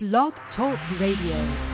Blog Talk Radio.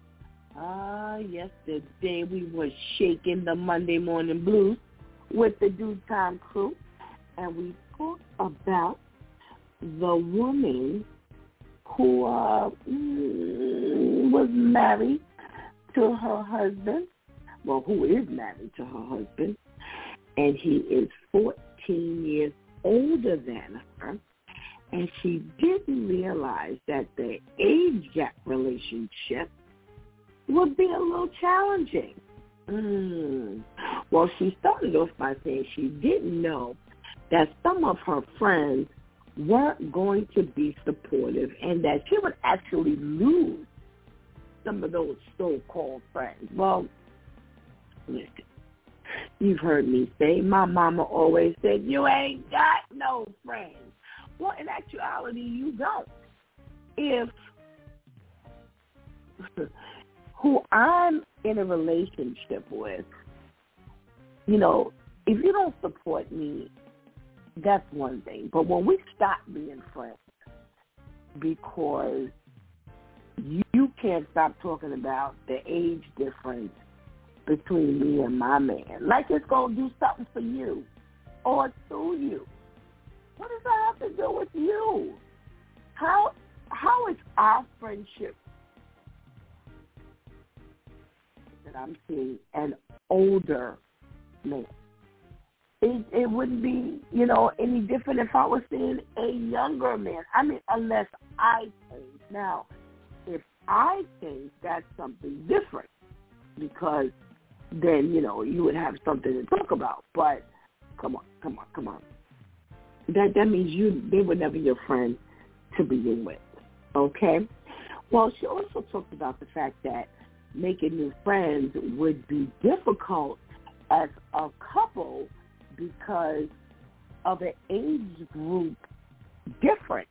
Ah, yesterday we were shaking the Monday morning blues with the DEW Time crew, and we talked about the woman who uh, mm, was married to her husband, well, who is married to her husband, and he is 14 years older than her, and she didn't realize that the age gap relationship would be a little challenging. Mm. Well, she started off by saying she didn't know that some of her friends weren't going to be supportive and that she would actually lose some of those so-called friends. Well, listen, you've heard me say, my mama always said, you ain't got no friends. Well, in actuality, you don't. If who I'm in a relationship with, you know, if you don't support me, that's one thing. But when we stop being friends because you can't stop talking about the age difference between me and my man, like it's going to do something for you or to you. What does that have to do with you? How how is our friendship that I'm seeing an older man. It, it wouldn't be, you know, any different if I was seeing a younger man. I mean, unless I change. Now, if I change, that's something different because then, you know, you would have something to talk about. But come on, come on, come on. That that means you they were never your friend to begin with. Okay? Well, she also talked about the fact that making new friends would be difficult as a couple because of an age group difference.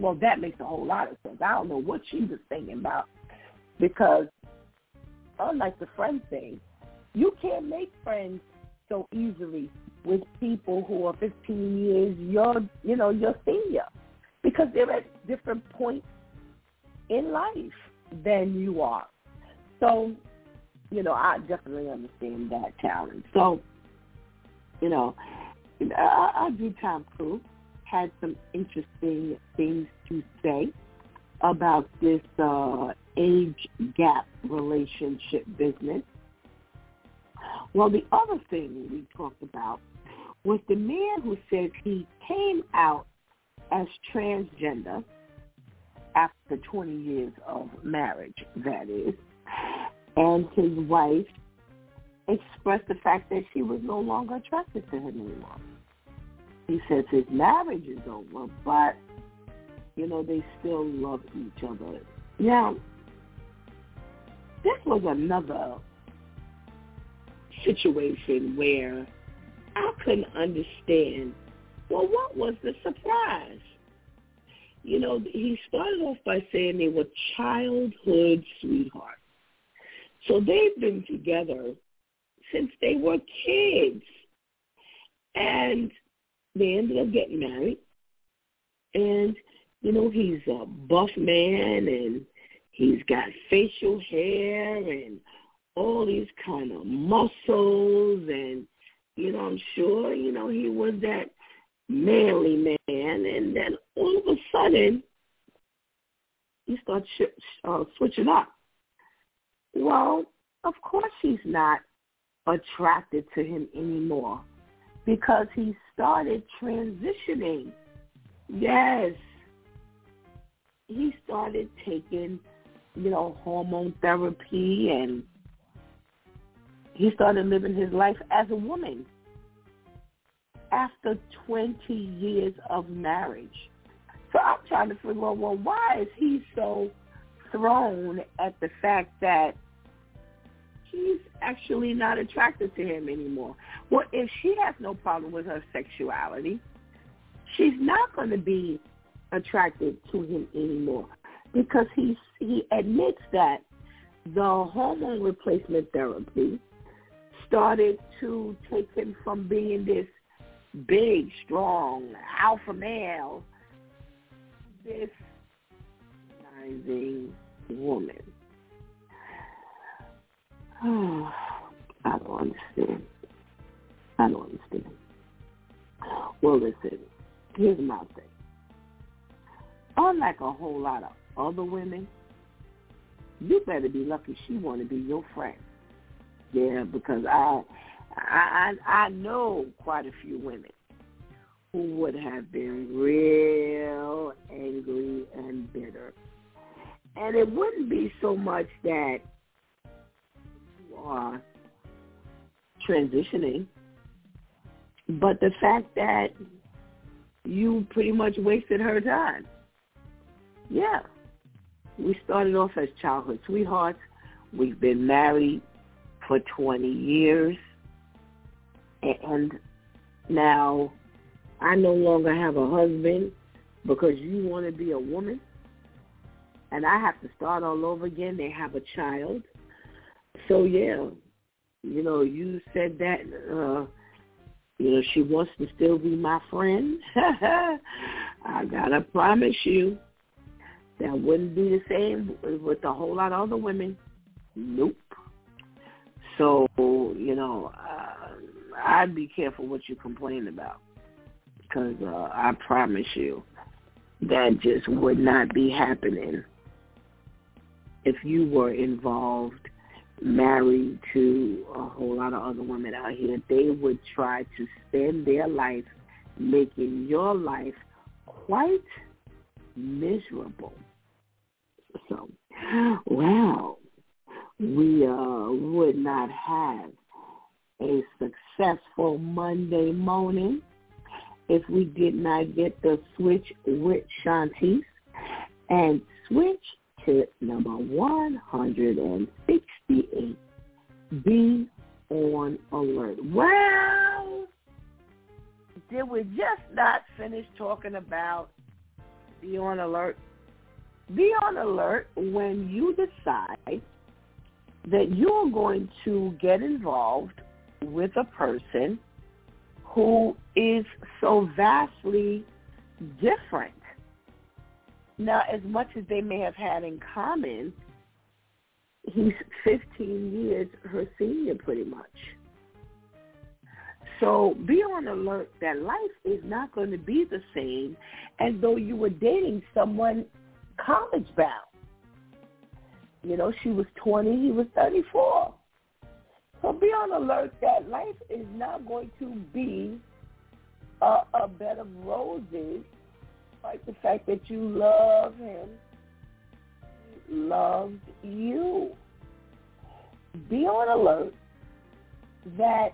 Well, that makes a whole lot of sense. I don't know what she was thinking about because unlike the friend thing, you can't make friends so easily with people who are 15 years your, you know, your senior because they're at different points in life than you are. So, you know, I definitely understand that challenge. So, you know, our, our DEW Time crew had some interesting things to say about this uh, age gap relationship business. Well, the other thing we talked about was the man who says he came out as transgender after 20 years of marriage, that is, and his wife expressed the fact that she was no longer attracted to him anymore. He says his marriage is over, but, you know, they still love each other. Now, this was another situation where I couldn't understand, well, what was the surprise? You know, he started off by saying they were childhood sweethearts. So they've been together since they were kids. And they ended up getting married. And, you know, he's a buff man and he's got facial hair and all these kind of muscles and, you know, I'm sure, you know, he was that manly man. And then all of a sudden, he starts sh- uh, switching up. Well, of course he's not attracted to him anymore because he started transitioning. Yes. He started taking, you know, hormone therapy and he started living his life as a woman after 20 years of marriage. So I'm trying to figure out, well, why is he so thrown at the fact that she's actually not attracted to him anymore. Well, if she has no problem with her sexuality, she's not going to be attracted to him anymore because he he admits that the hormone replacement therapy started to take him from being this big, strong alpha male, this woman. I don't understand. I don't understand. Well, listen, here's my thing. Unlike a whole lot of other women, you better be lucky she want to be your friend. Yeah, because I, I, I know quite a few women who would have been real angry and bitter. And it wouldn't be so much that are transitioning, but the fact that you pretty much wasted her time. Yeah. We started off as childhood sweethearts. We've been married for 20 years. And now I no longer have a husband because you want to be a woman. And I have to start all over again. They have a child. So yeah, you know, you said that. Uh, you know, she wants to still be my friend. I gotta promise you, that wouldn't be the same with a whole lot of other women. Nope. So you know, uh, I'd be careful what you complain about, because uh, I promise you, that just would not be happening if you were involved married to a whole lot of other women out here, they would try to spend their life making your life quite miserable. So, well, we uh, would not have a successful Monday morning if we did not get the switch with Shantice and switch tip number 168. Be on alert. Well, did we just not finish talking about be on alert? Be on alert when you decide that you're going to get involved with a person who is so vastly different now, as much as they may have had in common, he's 15 years her senior pretty much. So be on alert that life is not going to be the same as though you were dating someone college bound. You know, she was 20, he was 34. So be on alert that life is not going to be a, a bed of roses despite the fact that you love him, loved you. Be on alert that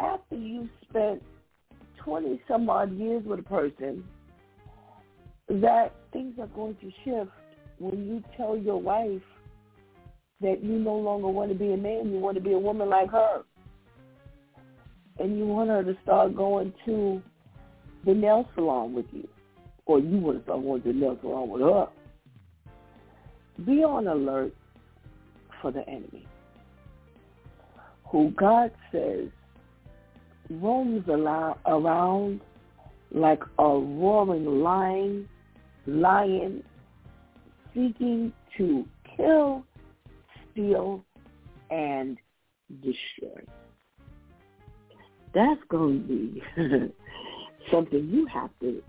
after you spent 20 some odd years with a person, that things are going to shift when you tell your wife that you no longer want to be a man, you want to be a woman like her. And you want her to start going to the nail salon with you. Or you want to start going to the nail salon with her. Be on alert for the enemy. Who God says roams around like a roaring lion, lion seeking to kill, steal, and destroy. That's going to be something you have to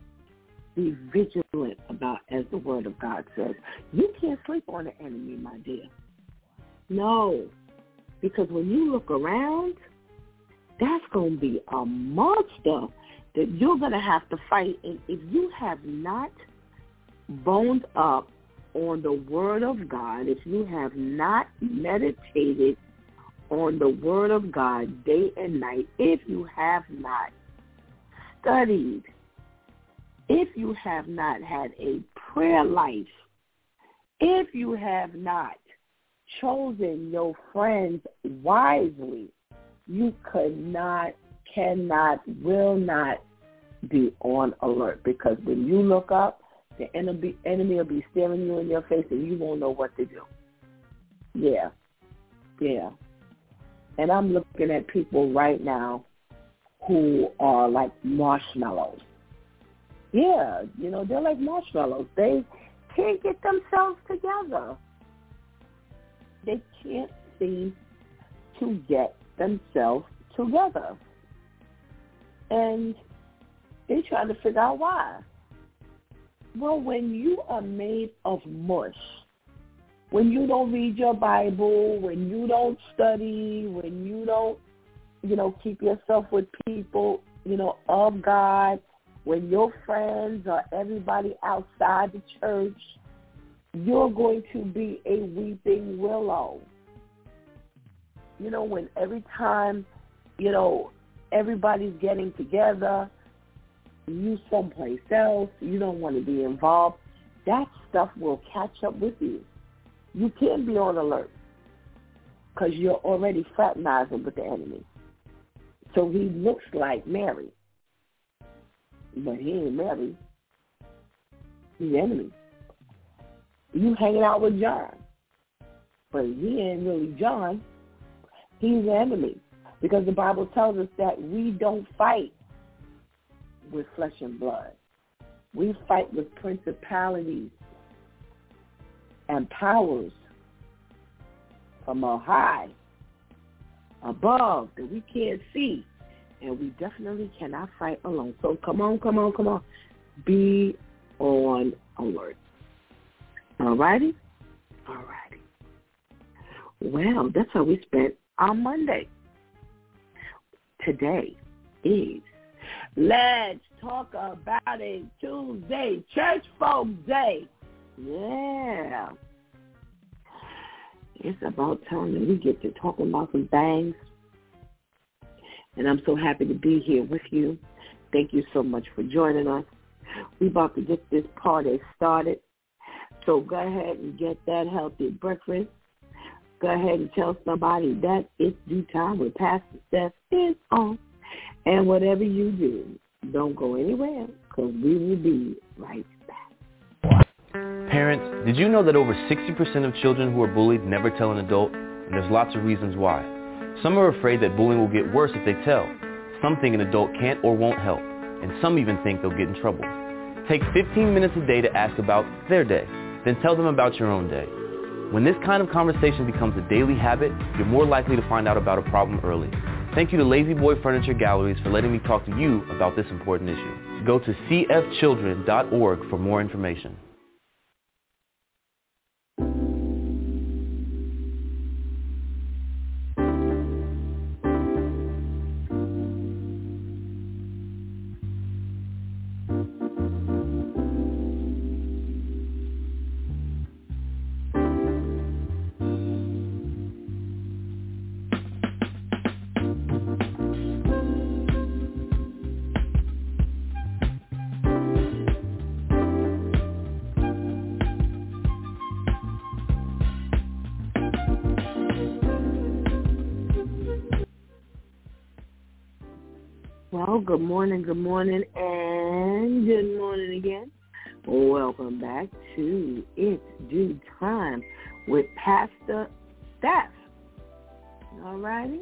be vigilant about as the Word of God says. You can't sleep on the enemy, my dear. No, because when you look around, that's going to be a monster that you're going to have to fight. And if you have not boned up on the Word of God, if you have not meditated on the Word of God day and night, if you have not studied, if you have not had a prayer life, if you have not chosen your friends wisely, you could not, cannot, will not be on alert because when you look up, the enemy, enemy will be staring you in your face and you won't know what to do. Yeah. Yeah. And I'm looking at people right now who are like marshmallows. Yeah, you know, they're like marshmallows. They can't get themselves together. They can't seem to get themselves together. And they're trying to figure out why. Well, when you are made of mush, when you don't read your Bible, when you don't study, when you don't, you know, keep yourself with people, you know, of God, when your friends are everybody outside the church, you're going to be a weeping willow. You know, when every time, you know, everybody's getting together, you someplace else, you don't want to be involved, that stuff will catch up with you. You can't be on alert because you're already fraternizing with the enemy. So he looks like Mary, but he ain't Mary. He's enemy. You hanging out with John, but he ain't really John. He's the enemy because the Bible tells us that we don't fight with flesh and blood. We fight with principalities and powers from a high, above, that we can't see. And we definitely cannot fight alone. So come on, come on, come on. Be on alert. All righty? All righty. Well, that's how we spent our Monday. Today is Let's talk about it Tuesday, Church Folk Day. Yeah. It's about time that we get to talking about some things. And I'm so happy to be here with you. Thank you so much for joining us. We're about to get this party started. So go ahead and get that healthy breakfast. Go ahead and tell somebody that it's DEW Time with Pastor Steph is on. And whatever you do, don't go anywhere because we will be right. Parents, did you know that over 60% of children who are bullied never tell an adult? And there's lots of reasons why. Some are afraid that bullying will get worse if they tell. Some think an adult can't or won't help. And some even think they'll get in trouble. Take 15 minutes a day to ask about their day. Then tell them about your own day. When this kind of conversation becomes a daily habit, you're more likely to find out about a problem early. Thank you to La-Z-Boy Furniture Galleries for letting me talk to you about this important issue. Go to cfchildren.org for more information. Well, good morning, good morning, and good morning again. Welcome back to It's DEW Time with Pastor Steph. All righty?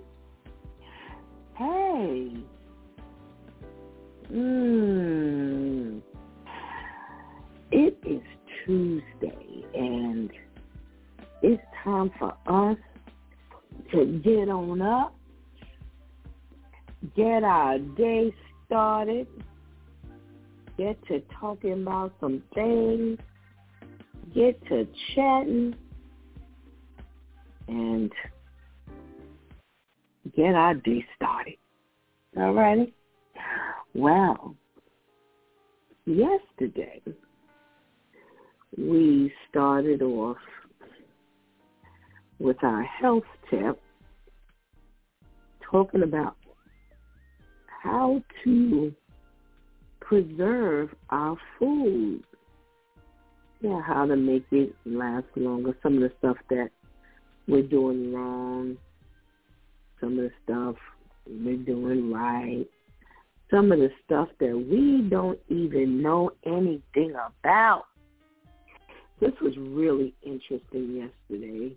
Hey. Mmm. It is Tuesday, and it's time for us to get on up get our day started, get to talking about some things, get to chatting, and get our day started. All righty? Well, yesterday we started off with our health tip talking about how to preserve our food. Yeah, how to make it last longer. Some of the stuff that we're doing wrong. Some of the stuff we're doing right. Some of the stuff that we don't even know anything about. This was really interesting yesterday.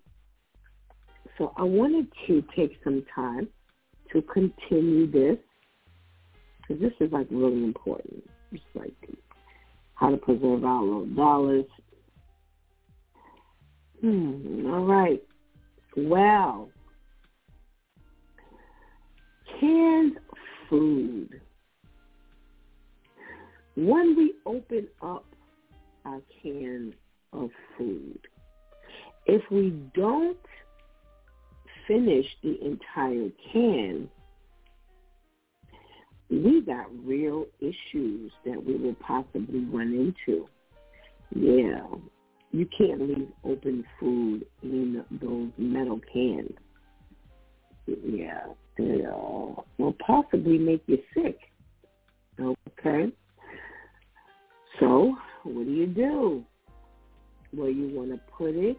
So I wanted to take some time to continue this because this is like really important. It's like how to preserve our little dollars. Hmm, all right. Well, canned food. When we open up our can of food, if we don't finish the entire can, we got real issues that we will possibly run into. Yeah, you can't leave open food in those metal cans. Yeah, they'll uh, will possibly make you sick. Okay. So what do you do? Well, you want to put it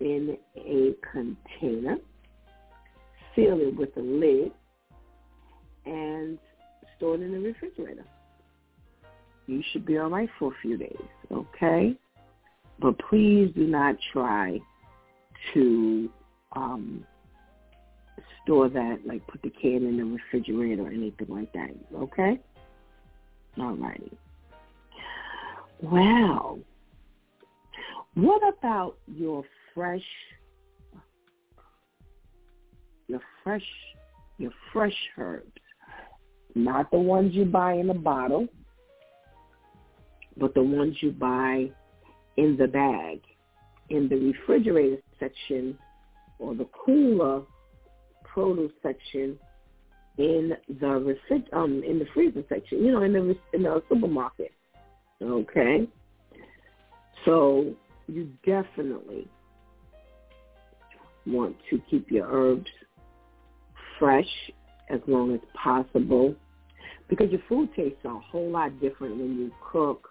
in a container, seal it with a lid, and store it in the refrigerator. You should be all right for a few days, okay? But please do not try to um, store that, like put the can in the refrigerator or anything like that, okay? All righty. Well, what about your fresh, your fresh, your fresh herbs? Not the ones you buy in a bottle, but the ones you buy in the bag, in the refrigerator section or the cooler produce section in the refrig- um in the freezer section, you know, in the in the supermarket. Okay, so you definitely want to keep your herbs fresh as long as possible because your food tastes a whole lot different when you cook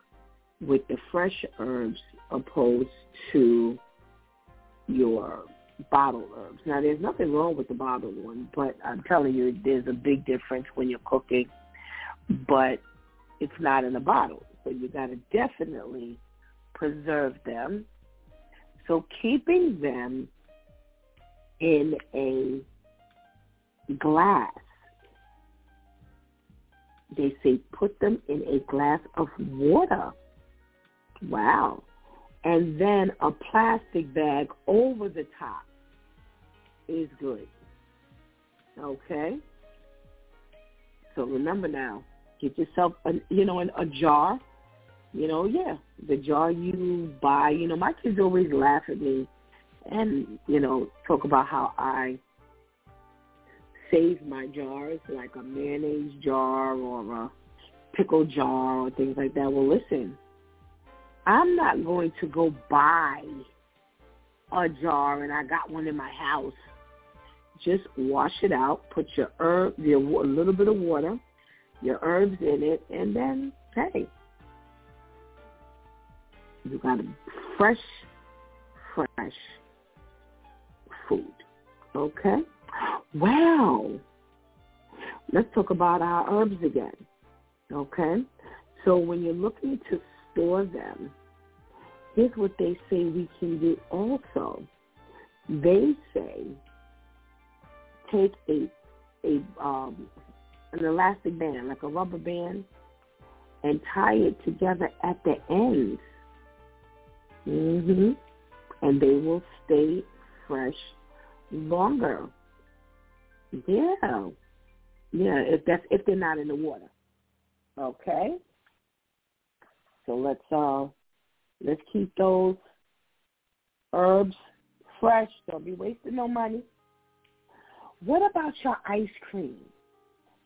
with the fresh herbs opposed to your bottled herbs. Now, there's nothing wrong with the bottled one, but I'm telling you, there's a big difference when you're cooking, but it's not in a bottle. So you got to definitely preserve them. So keeping them in a glass they say put them in a glass of water. Wow. And then a plastic bag over the top is good. Okay? So remember now, get yourself, a, you know, a jar. You know, yeah, the jar you buy. You know, my kids always laugh at me and, you know, talk about how I save my jars, like a mayonnaise jar or a pickle jar or things like that. Well, listen, I'm not going to go buy a jar and I got one in my house. Just wash it out, put your herb, your a little bit of water, your herbs in it, and then hey, you got a fresh, fresh food. Okay. Wow. let's talk about our herbs again. Okay? So when you're looking to store them, here's what they say we can do also. They say take a a um, an elastic band, like a rubber band, and tie it together at the ends. Mhm. And they will stay fresh longer. Yeah. Yeah, if that's if they're not in the water. Okay? So let's uh let's keep those herbs fresh. Don't be wasting no money. What about your ice cream?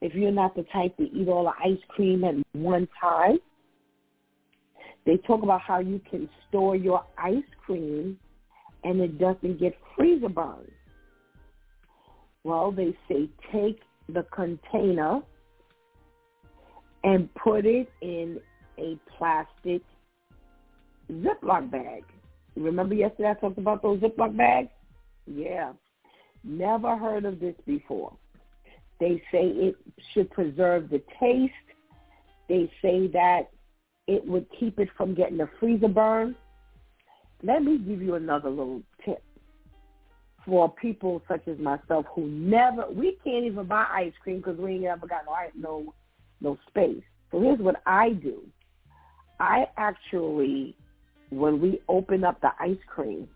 If you're not the type to eat all the ice cream at one time, they talk about how you can store your ice cream and it doesn't get freezer burned. Well, they say take the container and put it in a plastic Ziploc bag. Remember yesterday I talked about those Ziploc bags? Yeah. Never heard of this before. They say it should preserve the taste. They say that it would keep it from getting a freezer burn. Let me give you another little for people such as myself who never, we can't even buy ice cream because we ain't ever got no, no, no space. So here's what I do. I actually, when we open up the ice cream,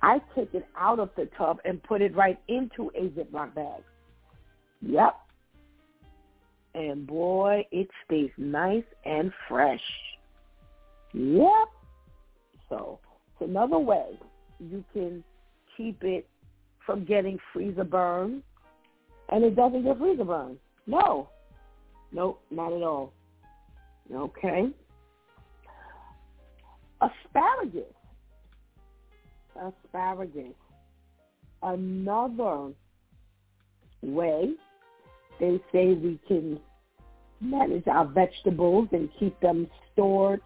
I take it out of the tub and put it right into a Ziploc bag. Yep. And boy, it stays nice and fresh. Yep. So it's another way you can keep it from getting freezer burn. And it doesn't get freezer burn. No. Nope, not at all. Okay. Asparagus. Asparagus. Another way they say we can manage our vegetables and keep them stored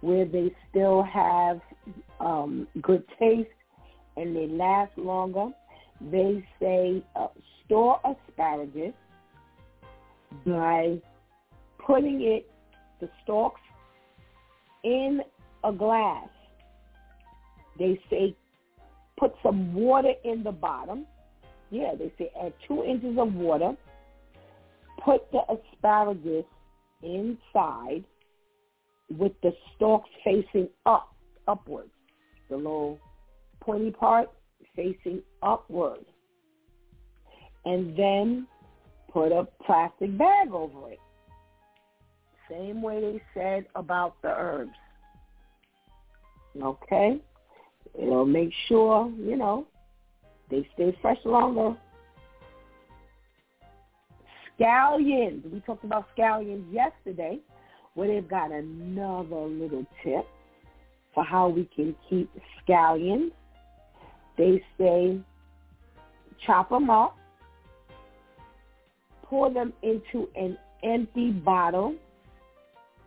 where they still have um, good taste and they last longer. They say uh, store asparagus by putting it, the stalks, in a glass. They say put some water in the bottom. Yeah, they say add two inches of water. Put the asparagus inside with the stalks facing up, upwards. The little pointy part facing upward. And then put a plastic bag over it. Same way they said about the herbs. Okay? It'll make sure, you know, they stay fresh longer. Scallions. We talked about scallions yesterday, where they've got another little tip for how we can keep scallions. They say chop them up, pour them into an empty bottle,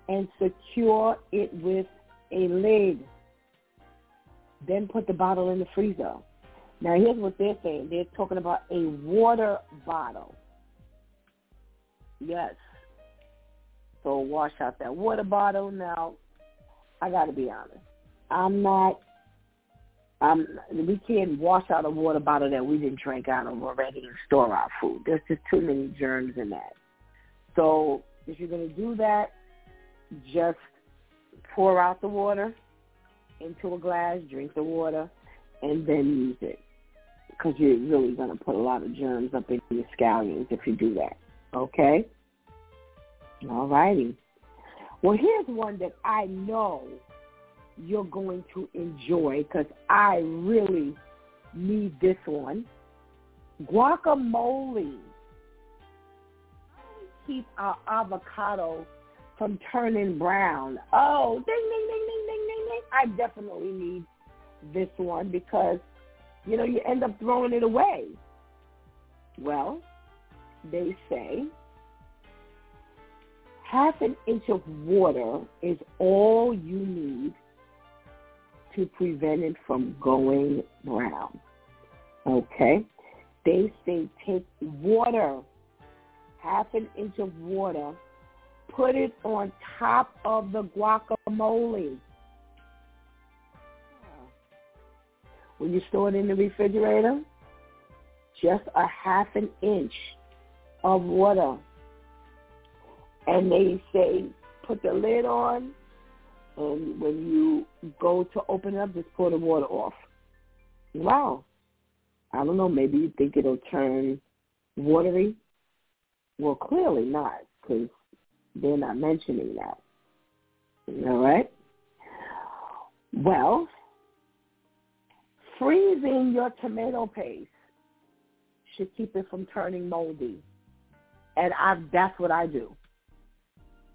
and secure it with a lid. Then put the bottle in the freezer. Now here's what they're saying. They're talking about a water bottle. Yes. So wash out that water bottle. Now, I got to be honest. I'm not. I'm. We can't wash out a water bottle that we didn't drink out of already and store our food. There's just too many germs in that. So if you're going to do that, just pour out the water into a glass, drink the water, and then use it. Because you're really going to put a lot of germs up in your scallions if you do that. Okay? All righty. Well, here's one that I know you're going to enjoy because I really need this one. Guacamole. Keep our avocado from turning brown. Oh, ding, ding, ding, ding, ding, ding, ding. I definitely need this one because, you know, you end up throwing it away. Well, they say half an inch of water is all you need to prevent it from going brown. Okay? They say take water half an inch of water, put it on top of the guacamole. When you store it in the refrigerator, just a half an inch of water. And they say put the lid on, and when you go to open it up, just pour the water off. Wow. I don't know, maybe you think it'll turn watery. Well, clearly not, because they're not mentioning that. All right? Well, freezing your tomato paste should keep it from turning moldy. And I that's what I do.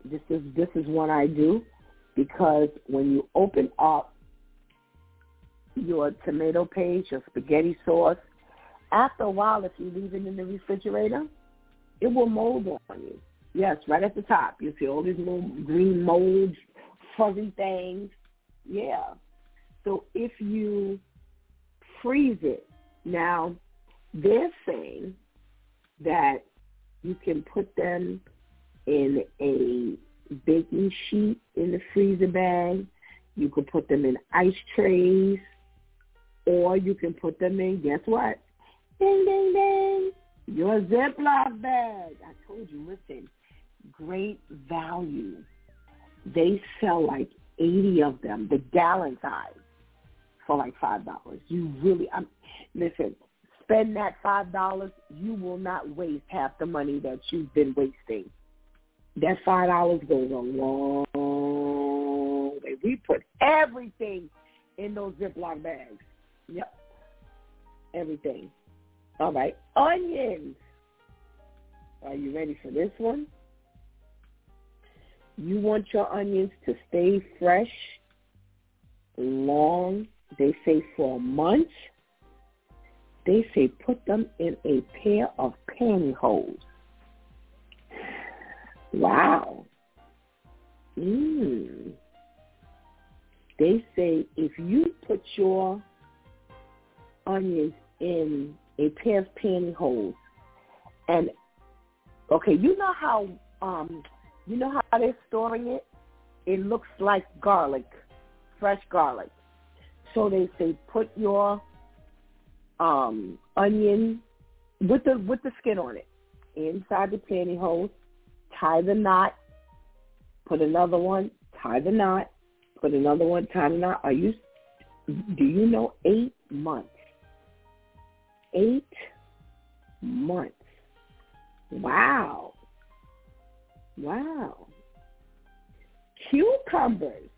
This is this is what I do because when you open up your tomato paste, your spaghetti sauce, after a while if you leave it in the refrigerator, it will mold on you. Yes, right at the top. You see all these little green molds, fuzzy things. Yeah. So if you freeze it, now they're saying that you can put them in a baking sheet in the freezer bag. You can put them in ice trays, or you can put them in, guess what? Ding, ding, ding. Your Ziploc bag. I told you, listen, great value. They sell like 80 of them, the gallon size, for like $5. You really, I'm, listen, spend that $5, you will not waste half the money that you've been wasting. That $5 goes a long way. We put everything in those Ziploc bags. Yep. Everything. All right. Onions. Are you ready for this one? You want your onions to stay fresh long. They say for a month. They say put them in a pair of pantyhose. Wow. Mmm. They say if you put your onions in a pair of pantyhose and okay, you know how um you know how they're storing it? It looks like garlic, fresh garlic. So they say put your um onion with the with the skin on it inside the pantyhose, tie the knot, put another one, tie the knot, put another one, tie the knot. Are you do you know eight months? Eight months. Wow. Wow. Cucumbers.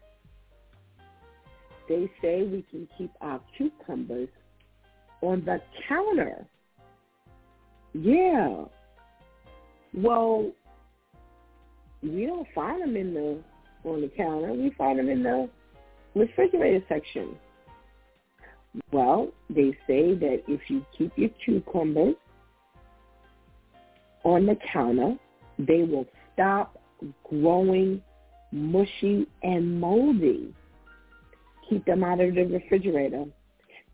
They say we can keep our cucumbers on the counter. Yeah. Well, we don't find them in the on the counter. We find them in the refrigerator section. Well, they say that if you keep your cucumbers on the counter, they will stop growing mushy and moldy. Keep them out of the refrigerator.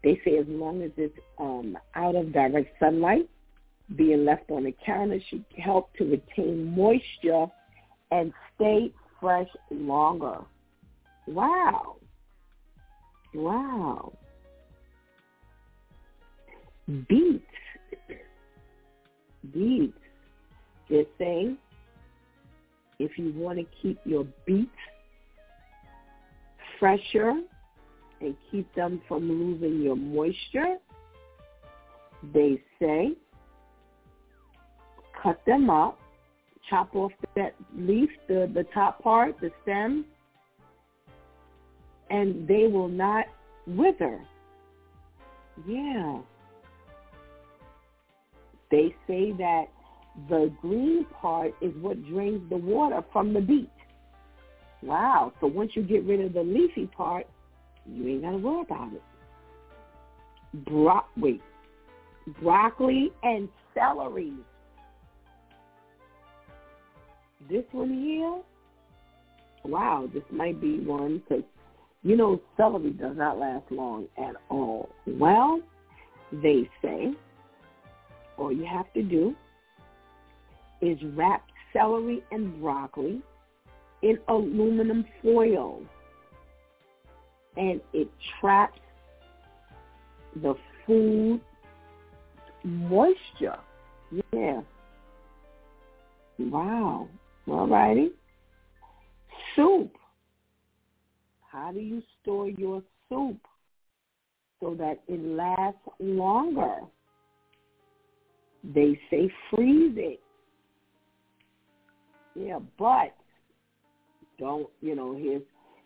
They say as long as it's um, out of direct sunlight, being left on the counter should help to retain moisture and stay fresh longer. Wow. Wow. Beets. Beets. They're saying if you want to keep your beets fresher and keep them from losing your moisture, they say cut them up, chop off that leaf, the, the top part, the stem, and they will not wither. Yeah. They say that the green part is what drains the water from the beet. Wow. So once you get rid of the leafy part, you ain't got to worry about it. Bro- wait. Broccoli and celery. This one here, wow, this might be one because, you know, celery does not last long at all. Well, they say all you have to do is wrap celery and broccoli in aluminum foil. And it traps the food moisture. Yeah. Wow. All righty. Soup. How do you store your soup so that it lasts longer? They say freeze it. Yeah, but don't, you know, here's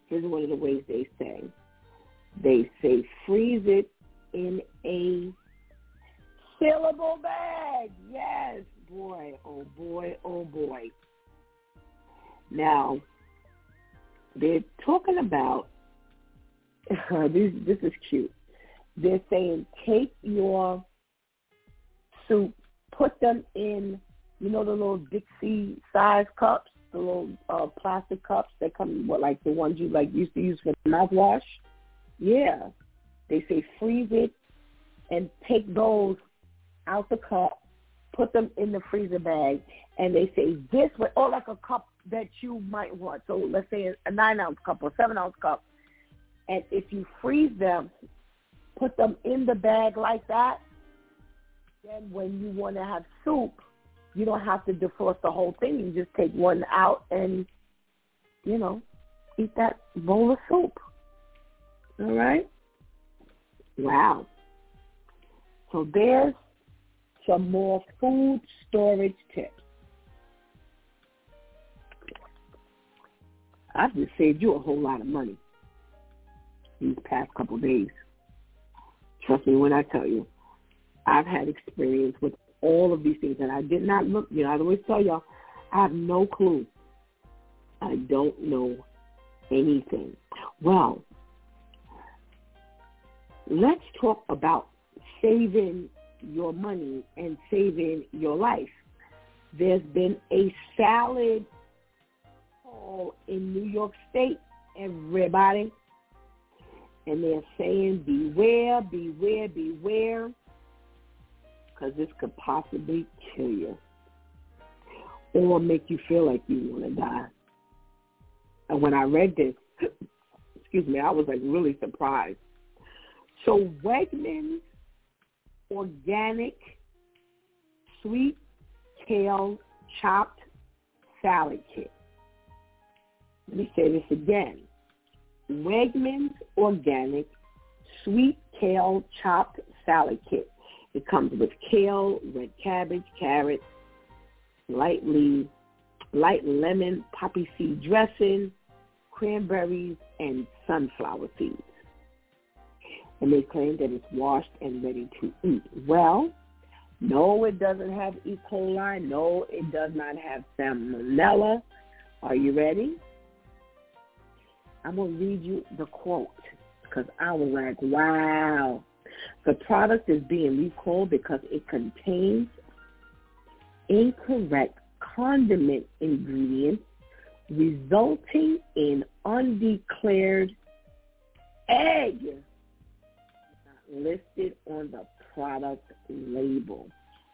here's one of the ways they say. They say freeze it in a sealable bag. Yes, boy, oh boy, oh boy. Now, they're talking about this. This is cute. They're saying take your soup, put them in, you know, the little Dixie size cups, the little uh, plastic cups that come, what, like the ones you like used to use for mouthwash. Yeah, they say freeze it and take those out the cup, put them in the freezer bag, and they say this way, or like a cup that you might want. So let's say a nine ounce cup or seven ounce cup. And if you freeze them, put them in the bag like that, then when you want to have soup, you don't have to defrost the whole thing. You just take one out and, you know, eat that bowl of soup. All right? Wow. So there's some more food storage tips. I've just saved you a whole lot of money these past couple of days. Trust me when I tell you, I've had experience with all of these things, and I did not look. You know, I always tell y'all, I have no clue. I don't know anything. Well, let's talk about saving your money and saving your life. There's been a salad in New York State, everybody. And they're saying, beware, beware, beware, because this could possibly kill you or make you feel like you want to die. And when I read this, excuse me, I was like really surprised. So Wegmans organic sweet kale chopped salad kit. Let me say this again. Wegmans Organic Sweet Kale Chopped Salad Kit. It comes with kale, red cabbage, carrots, lightly, light lemon, poppy seed dressing, cranberries, and sunflower seeds. And they claim that it's washed and ready to eat. Well, no, it doesn't have E. coli. No, it does not have salmonella. Are you ready? I'm going to read you the quote because I was like, wow. The product is being recalled because it contains incorrect condiment ingredients resulting in undeclared egg listed on the product label.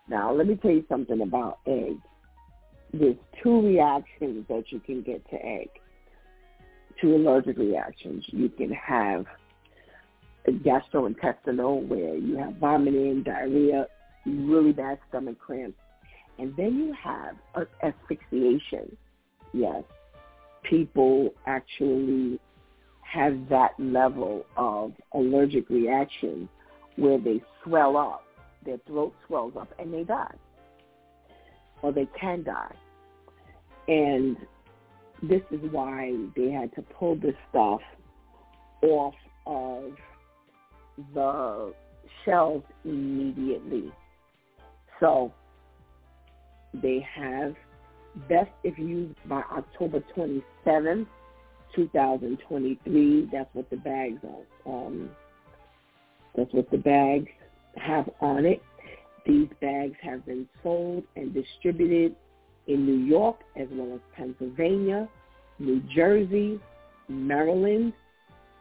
Now, let me tell you something about eggs. There's two reactions that you can get to egg to allergic reactions. You can have gastrointestinal where you have vomiting, diarrhea, really bad stomach cramps. And then you have asphyxiation. Yes, people actually have that level of allergic reaction where they swell up, their throat swells up, and they die. Or they can die. And this is why they had to pull this stuff off of the shelves immediately. So they have best if used by October 27th, 2023. That's what the bags are. Um, that's what the bags have on it. These bags have been sold and distributed in New York as well as Pennsylvania, New Jersey, Maryland,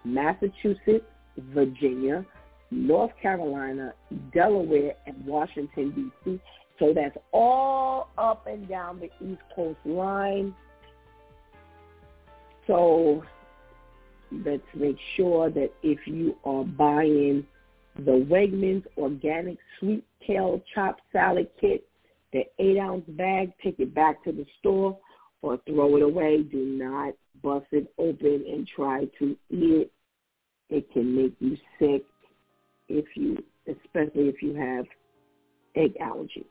Massachusetts, Virginia, North Carolina, Delaware, and Washington, D.C. So that's all up and down the East Coast line. So let's make sure that if you are buying the Wegmans organic sweet kale chopped salad kit, the eight ounce bag, take it back to the store or throw it away. Do not bust it open and try to eat it. It can make you sick if you, especially if you have egg allergy.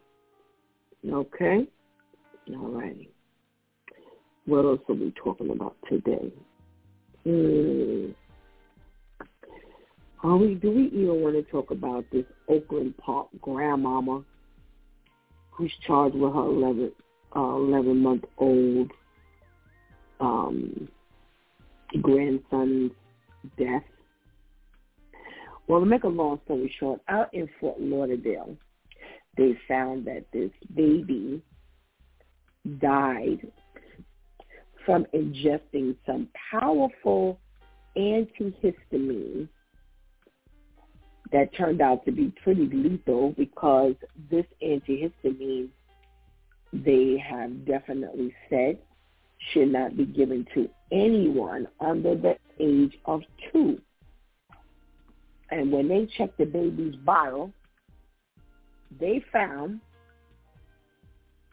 Okay? All righty. What else are we talking about today? Mm. Are we, do we even want to talk about this Oakland Park grandmama who's charged with her 11, uh, 11 month old um, grandson's death? Well, to make a long story short, out in Fort Lauderdale, they found that this baby died from ingesting some powerful antihistamine that turned out to be pretty lethal because this antihistamine they have definitely said should not be given to anyone under the age of two. And when they checked the baby's bottle, they found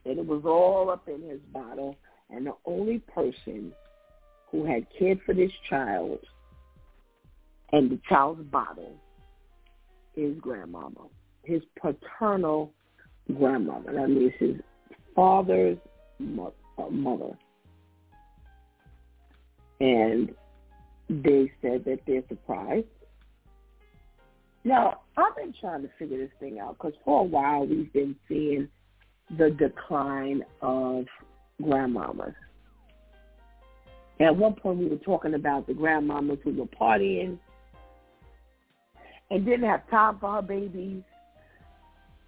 that it was all up in his bottle and the only person who had cared for this child and the child's bottle is grandmama, his paternal grandmother. That means his father's uh, mother. And they said that they're surprised. Now, I've been trying to figure this thing out because for a while we've been seeing the decline of grandmamas. At one point we were talking about the grandmamas who were partying and didn't have time for her babies.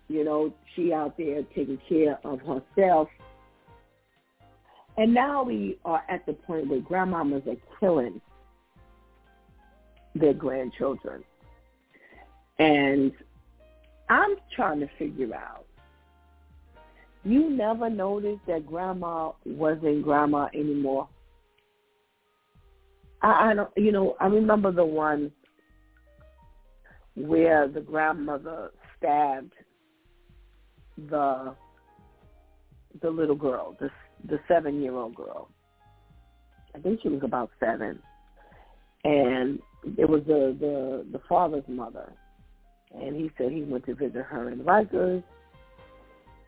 You know, she out there taking care of herself. And now we are at the point where grandmamas are killing their grandchildren. And I'm trying to figure out you never noticed that grandma wasn't grandma anymore. I, I don't, you know, I remember the one where the grandmother stabbed the the little girl, the the seven year old girl. I think she was about seven, and it was the the the father's mother, and he said he went to visit her in Rikers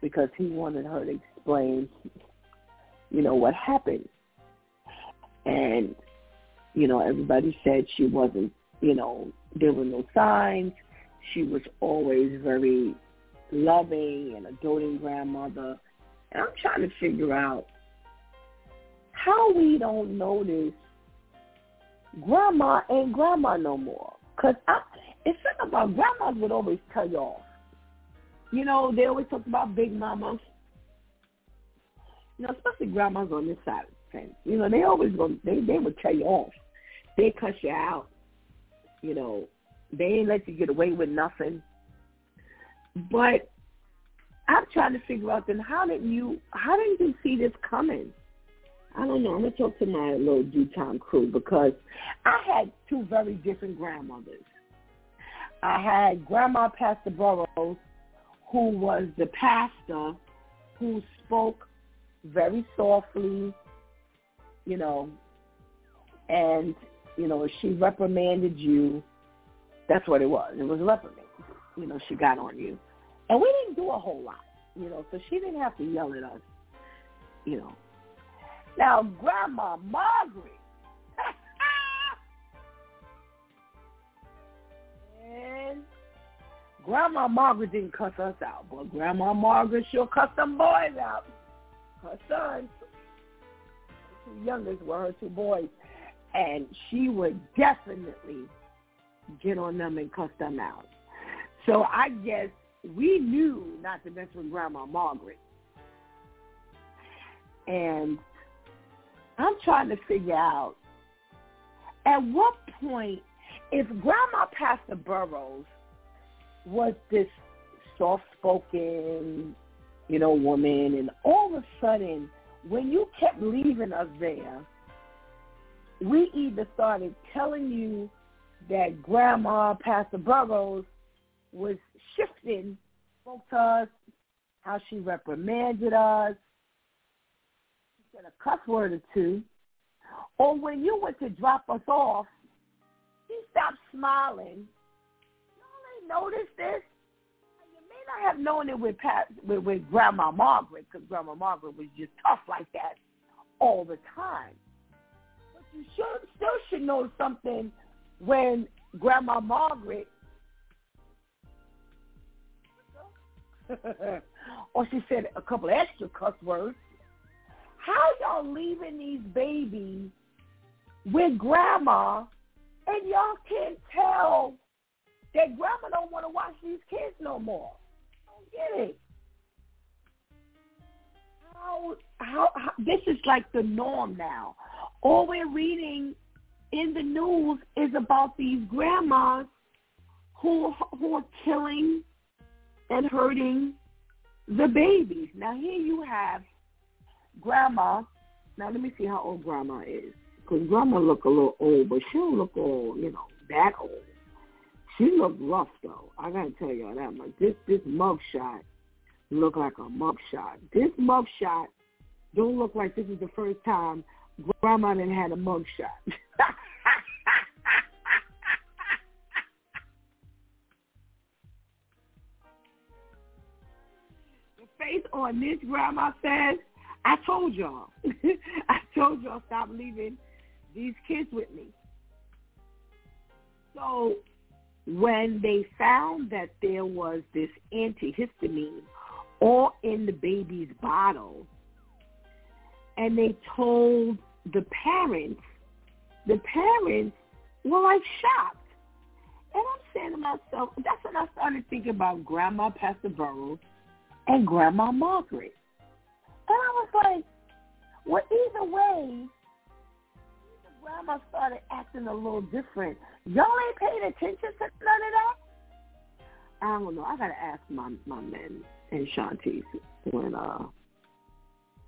because he wanted her to explain, you know, what happened. And, you know, everybody said she wasn't, you know, there were no signs. She was always very loving and a doting grandmother. And I'm trying to figure out how we don't notice grandma ain't grandma no more. Because it's something about grandmas would always tell off. You know, they always talk about big mamas. You know, especially grandmas on this side of the fence. You know, they always go. They they would tell you off. They cuss you out. You know, they ain't let you get away with nothing. But I'm trying to figure out then how did you how did you see this coming? I don't know. I'm gonna talk to my little DEW Time crew because I had two very different grandmothers. I had Grandma Pastor Burroughs, who was the pastor who spoke very softly, you know, and, you know, she reprimanded you. That's what it was. It was a reprimand. You know, she got on you. And we didn't do a whole lot, you know, so she didn't have to yell at us, you know. Now, Grandma Margaret, and Grandma Margaret didn't cuss us out, but Grandma Margaret sure cussed them boys out. Her sons, her two youngest were her two boys, and she would definitely get on them and cuss them out. So I guess we knew not to mess with Grandma Margaret. And I'm trying to figure out at what point, if Grandma Pastor Burroughs was this soft-spoken, you know, woman. And all of a sudden, when you kept leaving us there, we either started telling you that Grandma Pastor Burroughs was shifting, spoke to us, how she reprimanded us, she said a cuss word or two, or when you went to drop us off, she stopped smiling. Y'all ain't noticed this? You may not have known it with Pat, with, with Grandma Margaret, because Grandma Margaret was just tough like that all the time. You should still should know something when Grandma Margaret or she said a couple extra cuss words. How y'all leaving these babies with grandma and y'all can't tell that grandma don't want to watch these kids no more? I don't get it. How, how, how this is like the norm now. All we're reading in the news is about these grandmas who who are killing and hurting the babies. Now here you have grandma. Now let me see how old grandma is, because grandma look a little old, but she don't look all you know that old. She look rough though. I gotta tell y'all that much. This this mug shot look like a mug shot. This mug shot don't look like this is the first time grandma done had a mug shot. face on this grandma says, I told y'all. I told y'all stop leaving these kids with me. So when they found that there was this antihistamine all in the baby's bottle, and they told the parents, the parents were like shocked. And I'm saying to myself, that's when I started thinking about Grandma Pastor Burroughs and Grandma Margaret. And I was like, well, either way, the grandma started acting a little different. Y'all ain't paying attention to none of that? I don't know. I gotta ask my my men and Shanti's when uh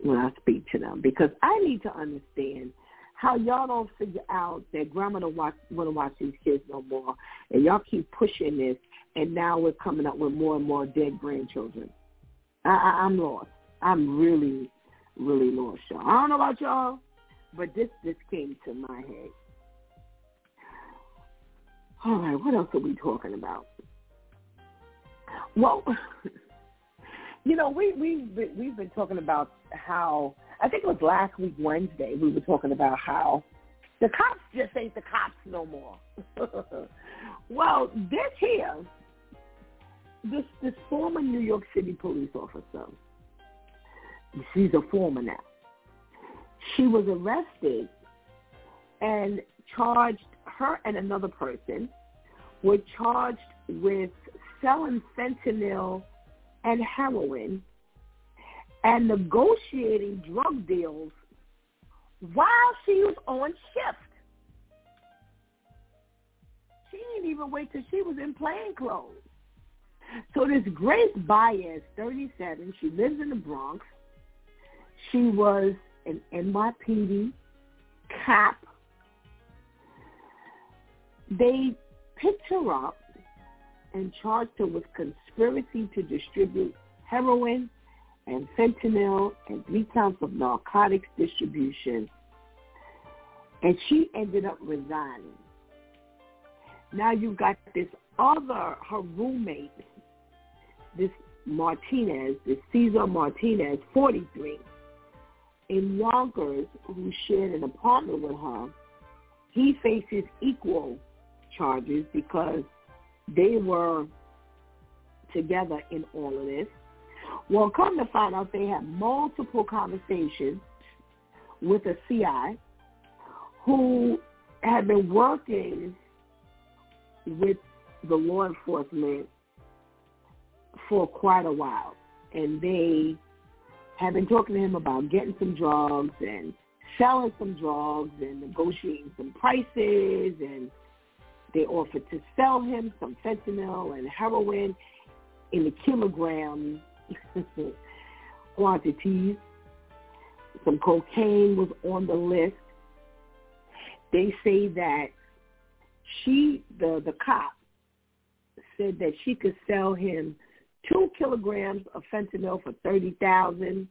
when I speak to them because I need to understand how y'all don't figure out that grandma don't watch want to watch these kids no more, and y'all keep pushing this, and now we're coming up with more and more dead grandchildren. I, I, I'm lost. I'm really, really lost, y'all. I don't know about y'all, but this this came to my head. All right, what else are we talking about? Well, you know, we we we've been talking about how I think it was last week Wednesday we were talking about how the cops just ain't the cops no more. well, this here this this former New York City police officer, she's a former now. She was arrested and charged. Her and another person were charged with selling fentanyl and heroin and negotiating drug deals while she was on shift. She didn't even wait till she was in plain clothes. So this Grace Baez, 37, she lives in the Bronx. She was an NYPD cop. They picked her up and charged her with conspiracy to distribute heroin and fentanyl and three counts of narcotics distribution. And she ended up resigning. Now you've got this other, her roommate, this Martinez, this Cesar Martinez, 43, in Yonkers, who shared an apartment with her, he faces equal charges because they were together in all of this. Well, come to find out, they had multiple conversations with a CI who had been working with the law enforcement for quite a while. And they had been talking to him about getting some drugs and selling some drugs and negotiating some prices and they offered to sell him some fentanyl and heroin in the kilogram quantities. Some cocaine was on the list. They say that she, the the cop, said that she could sell him two kilograms of fentanyl for thirty thousand,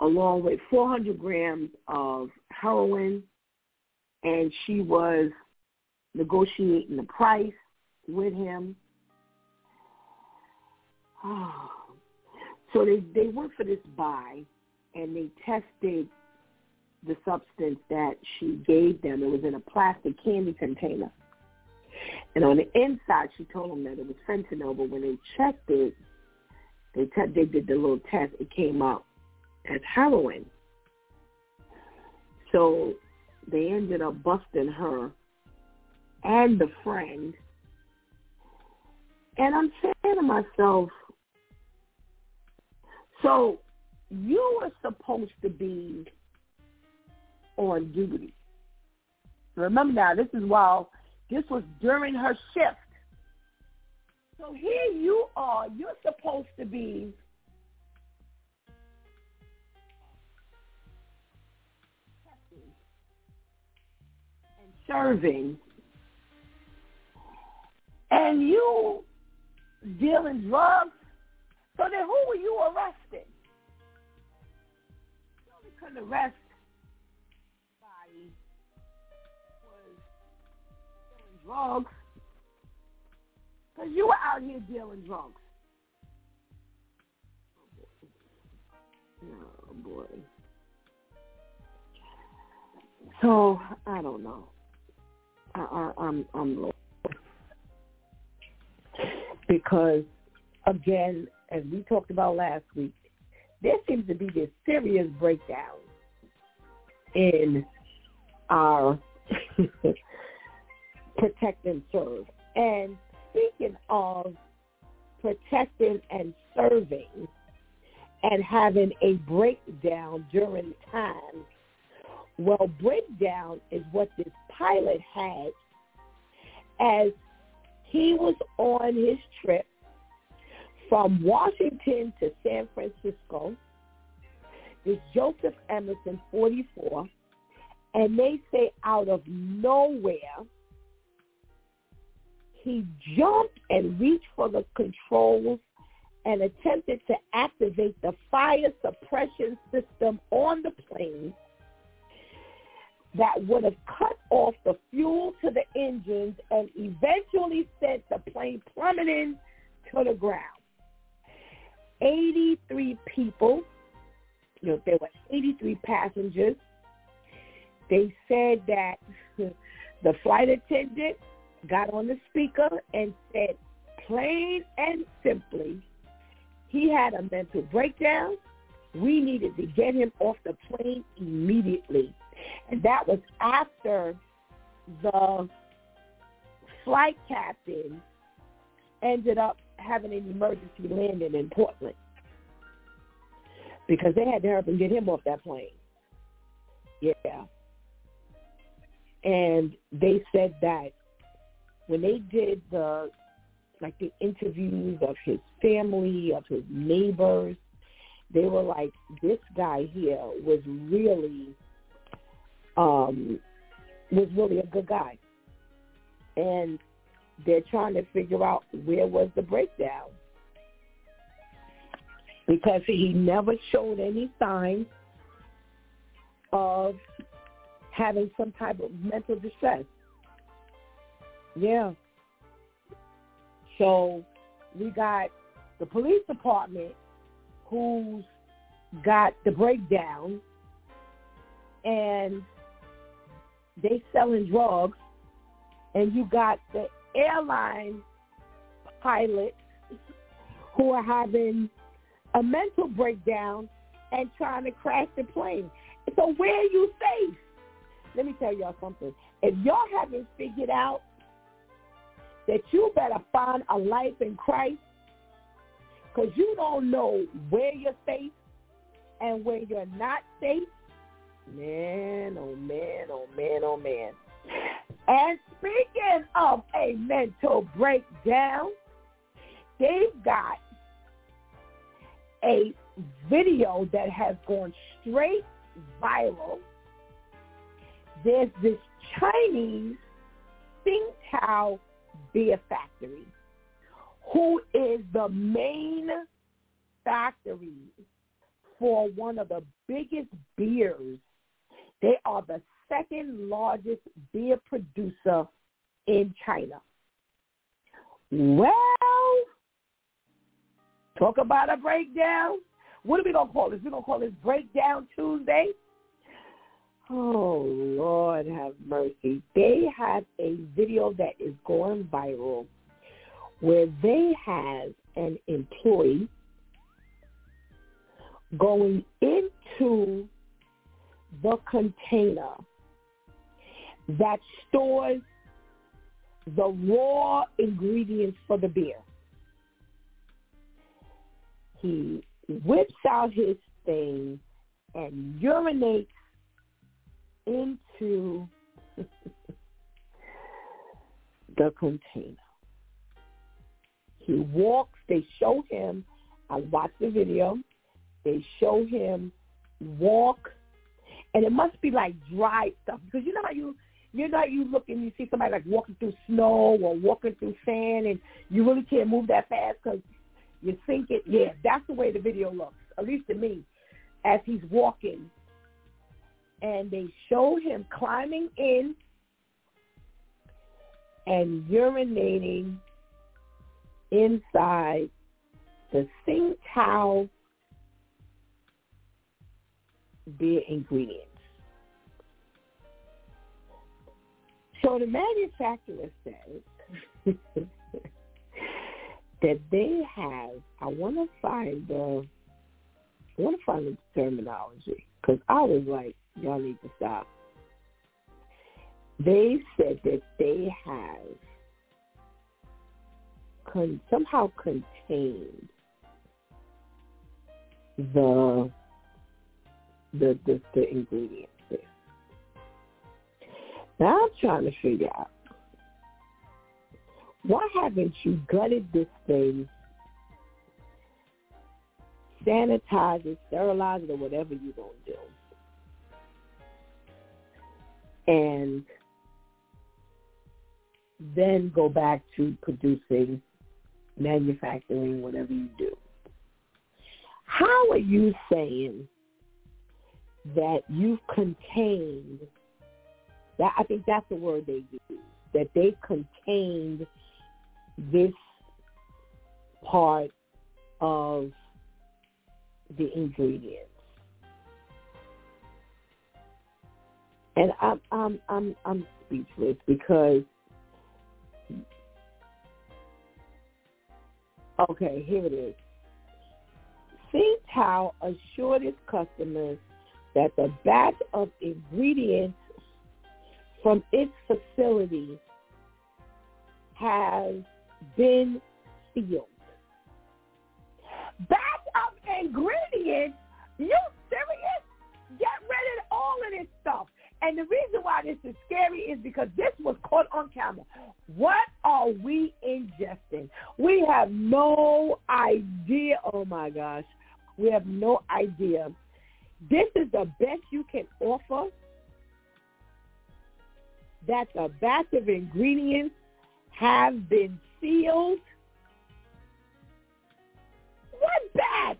along with four hundred grams of heroin, and she was negotiating the price with him. So they they went for this buy, and they tested the substance that she gave them. It was in a plastic candy container. And on the inside, she told them that it was fentanyl, but when they checked it, they te- they did the little test. It came out as heroin. So they ended up busting her and the friend. And I'm saying to myself, so you were supposed to be on duty. Remember now, this is while this was during her shift. So here you are, you're supposed to be and serving and you dealing drugs. So then who were you arresting? You only couldn't arrest somebody was dealing drugs because you were out here dealing drugs. Oh boy. So I don't know. I, I, I'm I'm because again, as we talked about last week, there seems to be this serious breakdown in our protect and serve. And speaking of protecting and serving and having a breakdown during time, well, breakdown is what this pilot had as he was on his trip from Washington to San Francisco. This Joseph Emerson, 44, and they say out of nowhere, he jumped and reached for the controls and attempted to activate the fire suppression system on the plane that would have cut off the fuel to the engines and eventually sent the plane plummeting to the ground. 83 people, you know, there were 83 passengers. They said that the flight attendant got on the speaker and said plain and simply, he had a mental breakdown. We needed to get him off the plane immediately. And that was after the flight captain ended up having an emergency landing in Portland because they had to help and get him off that plane. Yeah. And they said that when they did the like the interviews of his family, of his neighbors, they were like, this guy here was really um, was really a good guy. And they're trying to figure out where was the breakdown. Because he never showed any signs of having some type of mental distress. Yeah. So we got the police department who's got the breakdown and they selling drugs, and you got the airline pilots who are having a mental breakdown and trying to crash the plane. So where are you safe? Let me tell y'all something. If y'all haven't figured out that you better find a life in Christ, because you don't know where you're safe and where you're not safe, Man, oh man, oh man, oh man. And speaking of a mental breakdown, they've got a video that has gone straight viral. There's this Chinese Tsingtao beer factory who is the main factory for one of the biggest beers. They are the second largest beer producer in China. Well, talk about a breakdown. What are we going to call this? We're going to call this Breakdown Tuesday. Oh, Lord have mercy. They have a video that is going viral where they have an employee going into the container that stores the raw ingredients for the beer. He whips out his thing and urinates into the container. He walks, they show him, I watched the video, they show him walk, and it must be like dry stuff because you know how you you know how you look and you see somebody like walking through snow or walking through sand, and you really can't move that fast because you think it. Yeah, that's the way the video looks, at least to me, as he's walking. And they show him climbing in and urinating inside the Tsingtao beer ingredients. So the manufacturer says that they have. I want to find the. I want to find the terminology because I was like, y'all need to stop. They said that they have con- somehow contained the the the, the. Now I'm trying to figure out why haven't you gutted this thing, sanitize it, sterilize it, or whatever you're gonna do, and then go back to producing, manufacturing, whatever you do. How are you saying that you've contained that I think that's the word they use, that they've contained this part of the ingredients. And I'm I'm I'm I'm speechless because okay, here it is. Tsingtao assured its customers that the batch of ingredients from its facility has been sealed. Batch of ingredients? You serious? Get rid of all of this stuff. And the reason why this is scary is because this was caught on camera. What are we ingesting? We have no idea. Oh my gosh. We have no idea. This is the best you can offer. That the batch of ingredients have been sealed. What batch?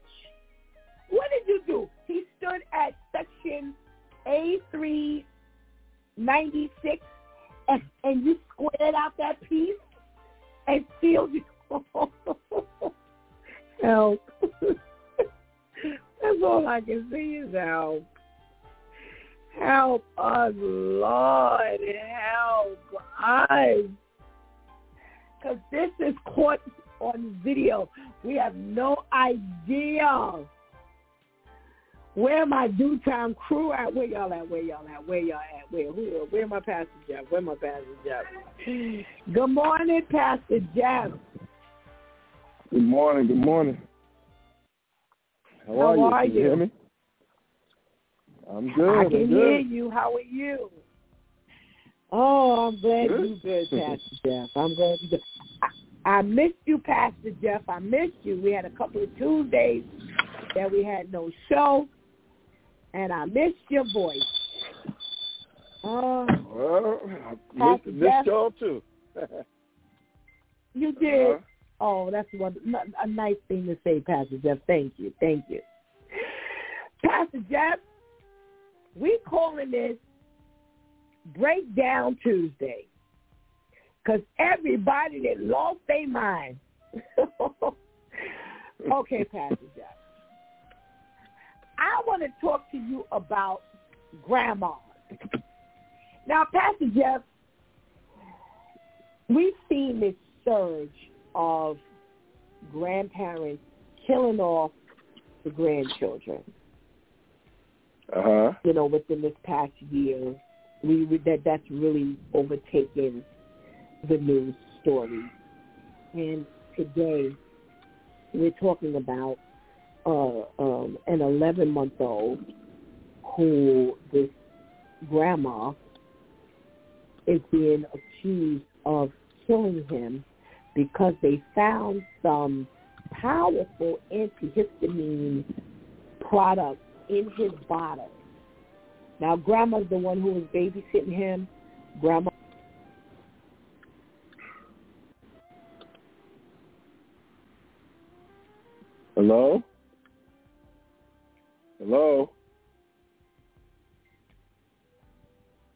What did you do? He stood at section A396 and, and you squared out that piece and sealed it. Help. That's all I can see is help. Help us, Lord. Help us. Because this is caught on video. We have no idea. Where my DEW Time crew at? Where y'all at? Where y'all at? Where y'all at? Where who? Where my Pastor Jeff? Where my Pastor Jeff? Good morning, Pastor Jeff. Good morning. Good morning. How, How are you? are Can you? you? hear me? I'm good. I I'm can good. hear you. How are you? Oh, I'm glad Good. you good, Pastor Jeff. I'm glad you're good. I, I missed you, Pastor Jeff. I missed you. We had a couple of Tuesdays that we had no show, and I missed your voice. Uh, Well, I missed, missed y'all too. you did. Uh-huh. Oh, that's one, a nice thing to say, Pastor Jeff. Thank you. Thank you. Pastor Jeff, we calling this Breakdown Tuesday because everybody that lost their mind. okay, Pastor Jeff. I want to talk to you about grandmas. Now, Pastor Jeff, we've seen this surge of grandparents killing off the grandchildren. Uh huh. You know, within this past year, we that that's really overtaken the news story. And today, we're talking about uh, um, an 11 month old who this grandma is being accused of killing him because they found some powerful antihistamine product in his bottle. Now, grandma's the one who was babysitting him. Grandma Hello. Hello.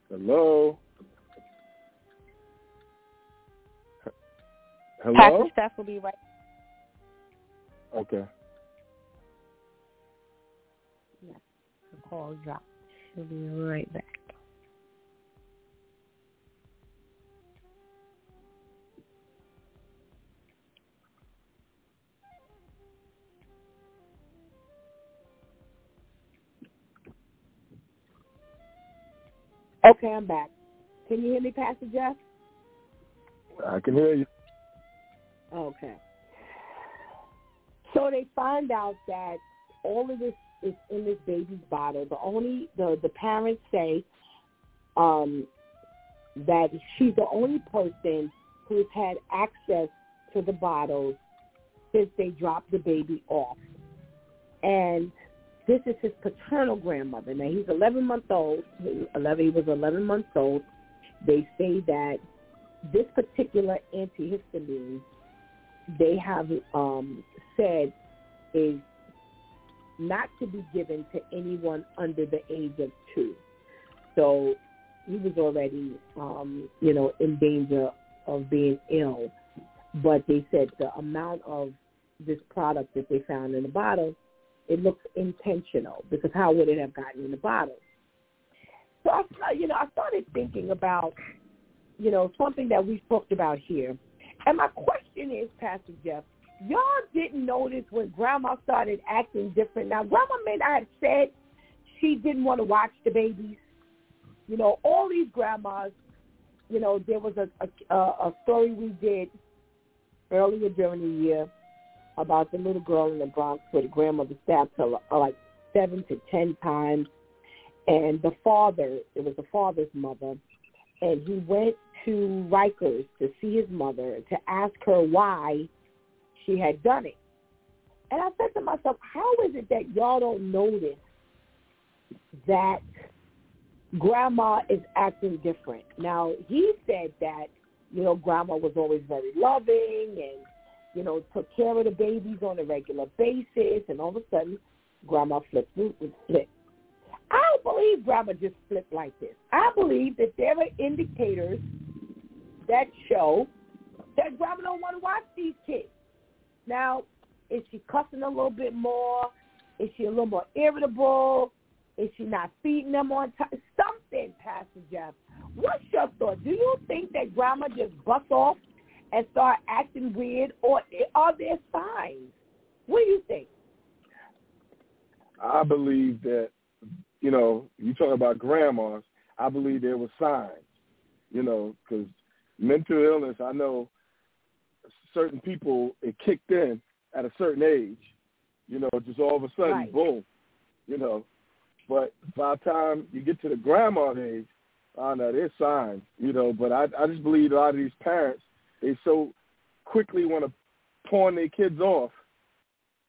Hello. Hello. Pastor Steph will be right. Okay. Call dropped. She'll be right back. Okay, I'm back. Can you hear me, Pastor Jeff? I can hear you. Okay. So they find out that all of this is in this baby's bottle. The only the the parents say um, that she's the only person who's had access to the bottles since they dropped the baby off, and this is his paternal grandmother. Now he's 11 months old. 11, he was 11 months old. They say that this particular antihistamine they have um, said is not to be given to anyone under the age of two. So he was already, um, you know, in danger of being ill. But they said the amount of this product that they found in the bottle, it looks intentional because how would it have gotten in the bottle? So I, you know, I started thinking about, you know, something that we've talked about here. And my question is, Pastor Jeff, y'all didn't notice when Grandma started acting different. Now, Grandma may not have said she didn't want to watch the babies. You know, all these grandmas. You know, there was a a, a story we did earlier during the year about the little girl in the Bronx where the grandmother stabbed her like seven to ten times, and the father, it was the father's mother, and he went to Rikers to see his mother to ask her why she had done it. And I said to myself, how is it that y'all don't notice that grandma is acting different? Now, he said that, you know, grandma was always very loving and, you know, took care of the babies on a regular basis, and all of a sudden, grandma flipped, flipped. I don't believe grandma just flipped like this. I believe that there are indicators that show that grandma don't want to watch these kids. Now, is she cussing a little bit more? Is she a little more irritable? Is she not feeding them on time? Something, Pastor Jeff. What's your thought? Do you think that grandma just bust off and start acting weird, or are there signs? What do you think? I believe that, you know, you talk about grandmas. I believe there were signs, you know, because mental illness. I know certain people it kicked in at a certain age, you know, just all of a sudden, Right. boom, you know. But by the time you get to the grandma age, I know there's signs, you know. But I, I just believe a lot of these parents they so quickly want to pawn their kids off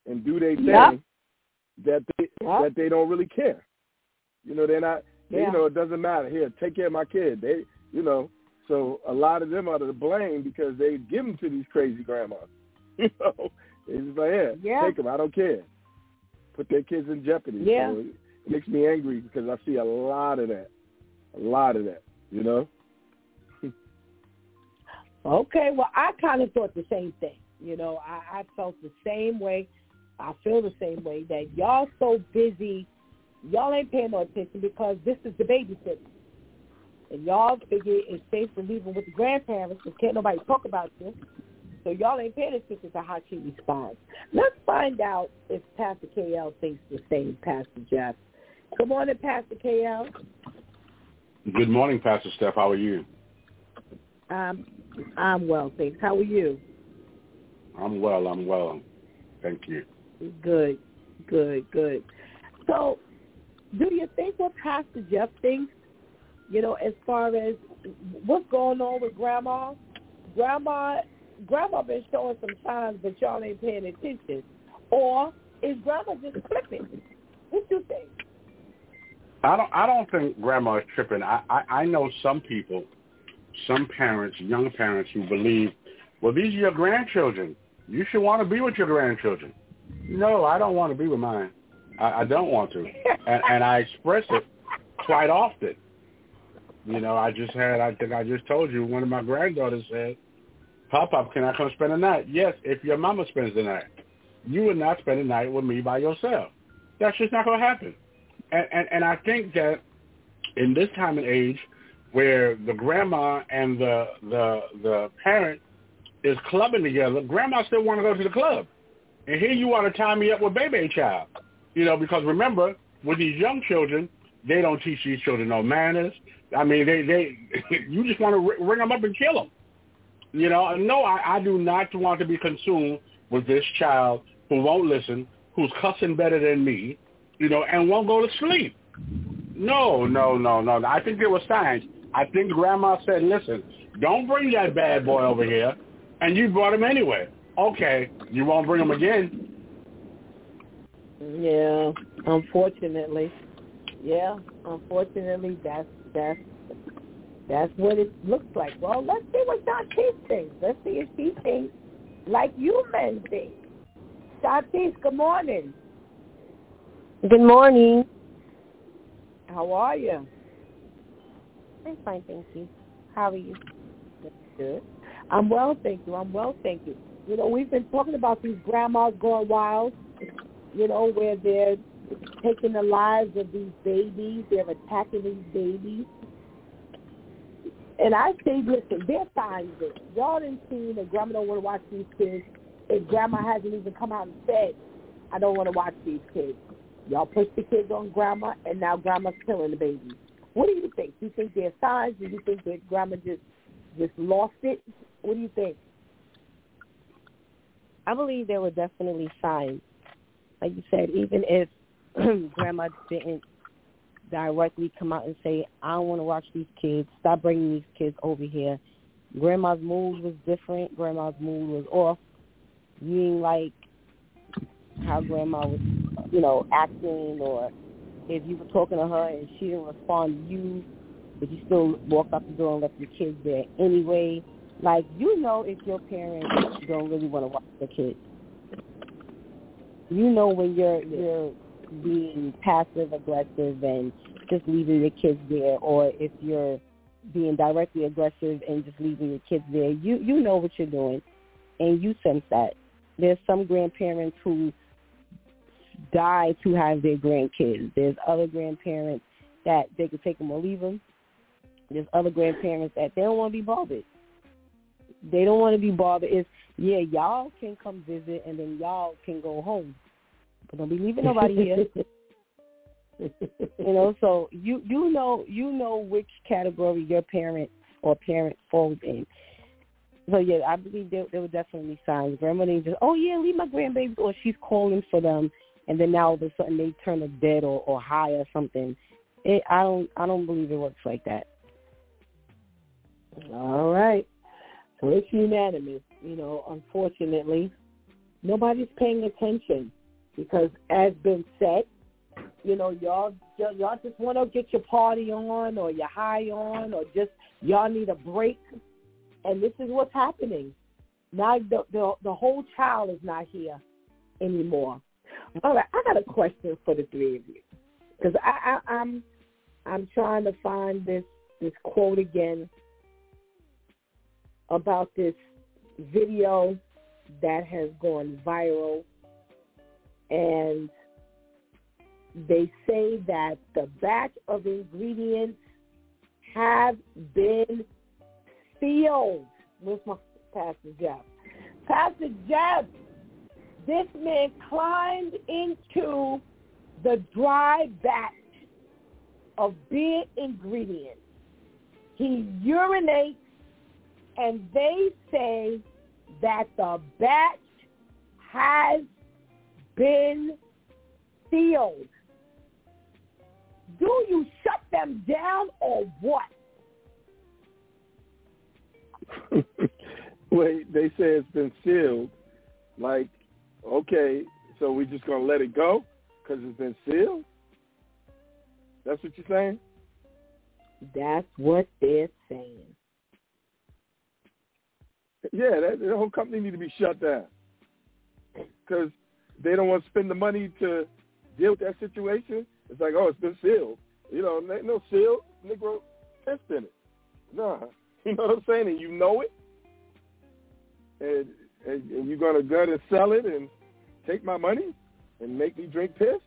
and do their thing, Yep. that they Yep. that they don't really care. You know, they're not. they- Yeah. You know, it doesn't matter. Here, take care of my kid. They, you know, so a lot of them are to blame because they give them to these crazy grandmas. You know, it's just like, yeah, Yeah. take them. I don't care. Put their kids in jeopardy. Yeah. So it makes me angry because I see a lot of that. A lot of that. You know. Okay, well, I kind of thought the same thing. You know, I, I felt the same way. I feel the same way that y'all so busy, y'all ain't paying no attention because this is the babysitter. And y'all figure it's safe to leave them with the grandparents because can't nobody talk about this. So y'all ain't paying attention to how she responds. Let's find out if Pastor KL thinks the same, Pastor Jeff. Good morning, Pastor KL. Good morning, Pastor Steph. How are you? Um, I'm well, thanks. How are you? I'm well. I'm well. Thank you. Good, good, good. So, do you think what Pastor Jeff thinks, you know, as far as what's going on with Grandma? Grandma, Grandma been showing some signs, but y'all ain't paying attention. Or is Grandma just flipping? What you think? I don't. I don't think Grandma is tripping. I, I I know some people, some parents, young parents who believe, well, these are your grandchildren. You should want to be with your grandchildren. No, I don't want to be with mine. I, I don't want to, and, and I express it quite often. You know, I just had. I think I just told you. One of my granddaughters said, "Papa, can I come spend the night?" Yes, if your mama spends the night. You would not spend the night with me by yourself. That's just not going to happen. And, and and I think that in this time and age, where the grandma and the the the parent is clubbing together, grandma still want to go to the club, and here you want to tie me up with baby child, you know, because remember with these young children, they don't teach these children no manners. I mean, they they you just want to ring them up and kill them. You know, no, I, I do not want to be consumed with this child who won't listen, who's cussing better than me, you know, and won't go to sleep. No, no, no, no. I think there were signs. I think Grandma said, listen, don't bring that bad boy over here, and you brought him anyway. Okay, you won't bring him again. Yeah, unfortunately. Yeah, unfortunately, that's that's that's what it looks like. Well, let's see what Shantice thinks. Let's see if she thinks like you men think. Shantice, good morning. Good morning. How are you? I'm fine, thank you. How are you? Good. I'm well, thank you. I'm well, thank you. You know, we've been talking about these grandmas going wild, you know, where they're taking the lives of these babies. They're attacking these babies. And I say, listen, there's signs that y'all didn't see that grandma don't want to watch these kids. And grandma hasn't even come out and said, I don't want to watch these kids. Y'all push the kids on grandma, and now grandma's killing the babies. What do you think? Do you think there's signs? Do you think that grandma just just lost it? What do you think? I believe there were definitely signs. Like you said, even if grandma didn't directly come out and say, I don't want to watch these kids, stop bringing these kids over here. Grandma's mood was different. Grandma's mood was off. You like how grandma was, you know, acting or if you were talking to her and she didn't respond to you, but you still walk out the door and left your kids there anyway. Like, you know if your parents don't really want to watch the kids. You know when you're you're being passive aggressive and just leaving your kids there or if you're being directly aggressive and just leaving your kids there. You you know what you're doing and you sense that. There's some grandparents who die to have their grandkids. There's other grandparents that they could take them or leave them. There's other grandparents that they don't want to be bothered. They don't want to be bothered. It's yeah, y'all can come visit and then y'all can go home, but don't be leaving nobody here. you know, so you you know you know which category your parent or parent falls in. So yeah, I believe there, there were definitely signs. Grandma didn't just, oh yeah, leave my grandbabies, or she's calling for them, and then now all of a sudden they turn a dead or, or high or something. It, I don't I don't believe it works like that. All right. So it's unanimous. You know, unfortunately, nobody's paying attention. Because as been said, you know, y'all y'all just want to get your party on or your high on or just y'all need a break, and this is what's happening. Now the the, the whole child is not here anymore. All right, I got a question for the three of you because I, I, I'm I'm trying to find this this quote again about this video that has gone viral and they say that the batch of ingredients have been sealed. Where's my Pastor Jeff? Pastor Jeff, this man climbed into the dry batch of beer ingredients. He urinates and they say that the batch has been sealed. Do you shut them down or what? Wait, they say it's been sealed. Like, okay, so we're just going to let it go because it's been sealed? That's what you're saying? That's what they're saying. Yeah, that, the whole company need to be shut down because they don't want to spend the money to deal with that situation. It's like, oh, it's been sealed. You know, no seal, Negro pissed in it. Nah, you know what I'm saying? And you know it, and, and, and you're gonna go and sell it and take my money and make me drink piss.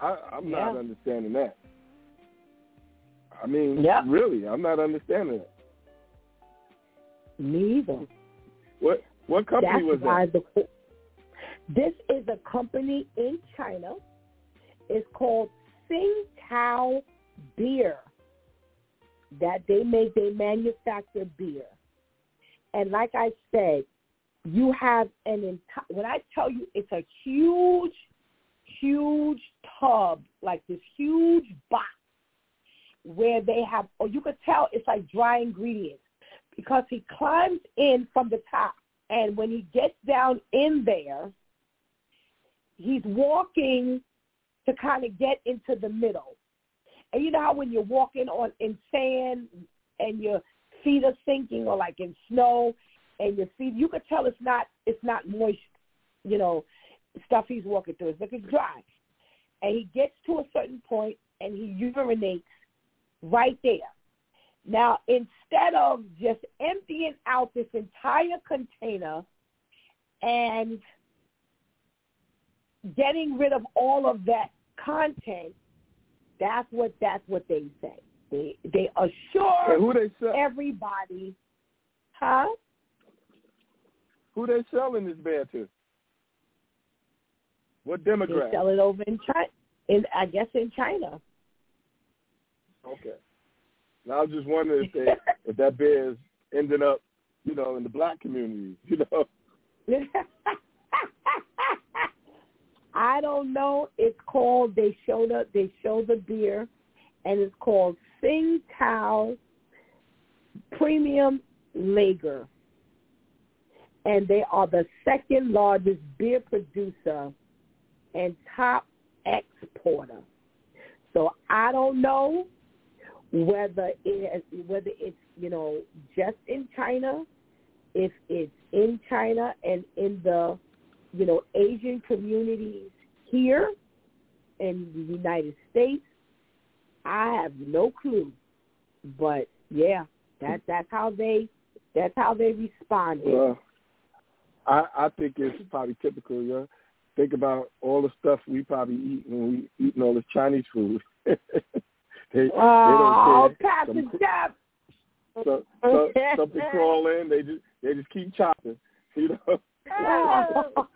I, I'm yeah. not understanding that. I mean, yeah. really, I'm not understanding that. Me either. What what company That's was that? The, this is a company in China. It's called Tsingtao Beer. That they make, they manufacture beer. And like I said, you have an entire, when I tell you it's a huge, huge tub, like this huge box where they have, or you could tell it's like dry ingredients because he climbs in from the top. And when he gets down in there, he's walking to kind of get into the middle. And you know how when you're walking on in sand and your feet are sinking or like in snow and your feet you could tell it's not it's not moist, you know, stuff he's walking through. It's it's dry. And he gets to a certain point and he urinates right there. Now, instead of just emptying out this entire container and getting rid of all of that content, that's what that's what they say. They they assure who they sell? everybody, huh? Who they selling this beer to? What demographic? They sell it over in China. In I guess in China. Okay. Now I was just wondering if they if that beer is ending up, you know, in the black community, you know. I don't know. It's called. They showed up. They show the beer, and it's called Sing Tao Premium Lager, and they are the second largest beer producer and top exporter. So I don't know whether it whether it's you know just in China, if it's in China and in the you know Asian communities here in the United States, I have no clue. But yeah, that that's how they that's how they responded. Well, I I think it's probably typical, yeah. Think about all the stuff we probably eat when we eating all this Chinese food. they, oh, they don't care. Pastor Jeff. So, so something crawl in, they just they just keep chopping, you know.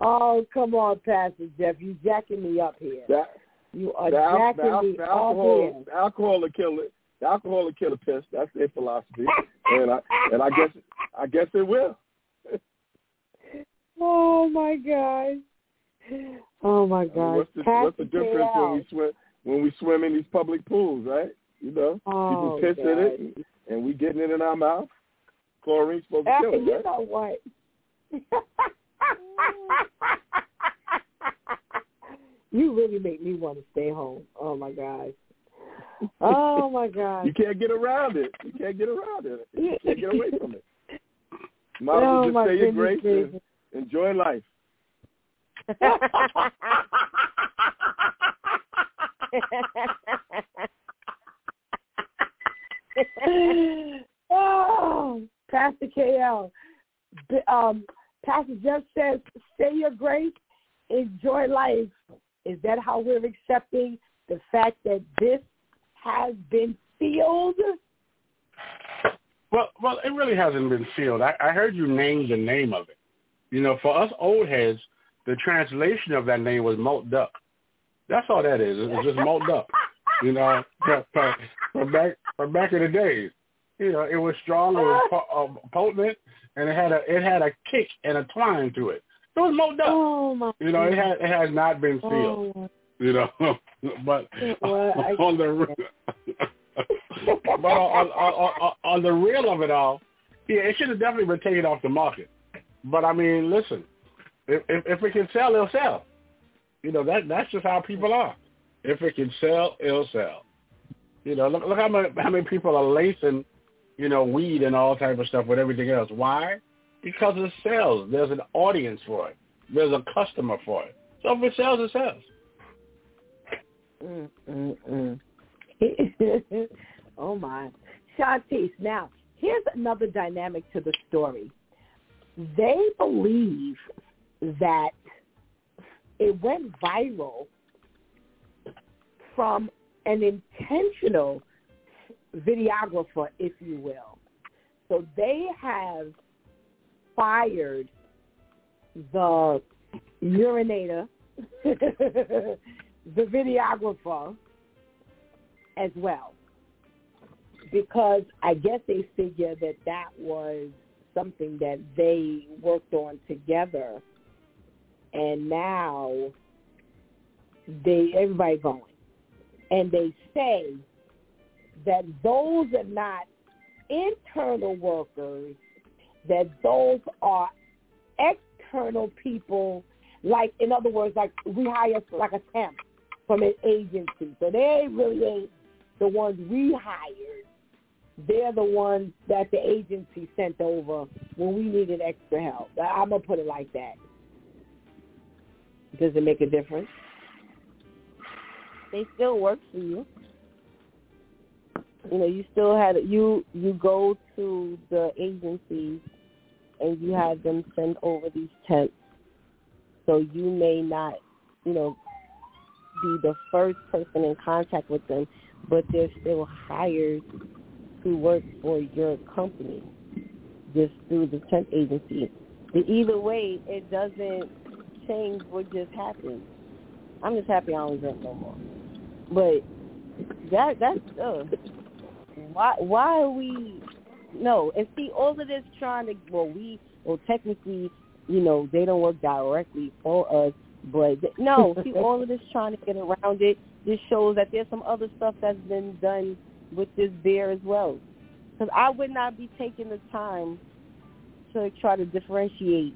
oh, come on, Pastor Jeff. You jacking me up here. That, you are the, jacking the, me the up alcohol, here. the alcohol will kill it. The alcohol will kill a piss. That's their philosophy, and I and I guess I guess it will. Oh my God. Oh my I mean, God. what's the what's the difference when we swim when we swim in these public pools, right? You know, Oh, people piss in it, and, and we getting it in our mouth. Chlorine supposed to kill it, you right? know what? you really make me want to stay home. Oh my god. Oh my god. You can't get around it. You can't get around it. You can't get away from it. Might as Oh, well just say your grace and enjoy life. Oh, Pastor KL. Um, Pastor Jeff says, say your grace, enjoy life. Is that how we're accepting the fact that this has been sealed? Well, well, it really hasn't been sealed. I, I heard you name the name of it. You know, for us old heads, the translation of that name was malt duck. That's all that is. It's just malt duck. You know, from, back from back in the days. You know, it was strong, it was po- uh, potent, and it had a it had a kick and a twine to it. It was malt duck. Oh! You know, it has it has not been sealed. Oh, You know, but Well, on the but on, on, on, on the real of it all, yeah, it should have definitely been taken off the market. But I mean, listen, if if, it can sell, it'll sell. You know that that's just how people are. If it can sell, it'll sell. You know, look look how many how many people are lacing, you know, weed and all type of stuff with everything else. Why? Because it sells. There's an audience for it. There's a customer for it. So if it sells, it sells. Oh my. Shantice, now, here's another dynamic to the story. They believe that it went viral from an intentional videographer, if you will. So they have fired the urinator, the videographer as well. Because I guess they figure that that was something that they worked on together and now they everybody going. And they say that those are not internal workers, that those are external people, like in other words, like we hire like a temp from an agency. So they really ain't the ones we hired. They're the ones that the agency sent over when we needed extra help. I'm gonna put it like that. Does it make a difference? they still work for you. You know, you still had you you go to the agencies and you have them send over these temps. So you may not, you know, be the first person in contact with them, but they're still hired to work for your company just through the temp agency. But either way, it doesn't change what just happened. I'm just happy I don't drink no more. But that that's uh, why why are we no and see all of this trying to well we well technically you know they don't work directly for us but no see all of this trying to get around it this shows that there's some other stuff that's been done with this beer as well because I would not be taking the time to try to differentiate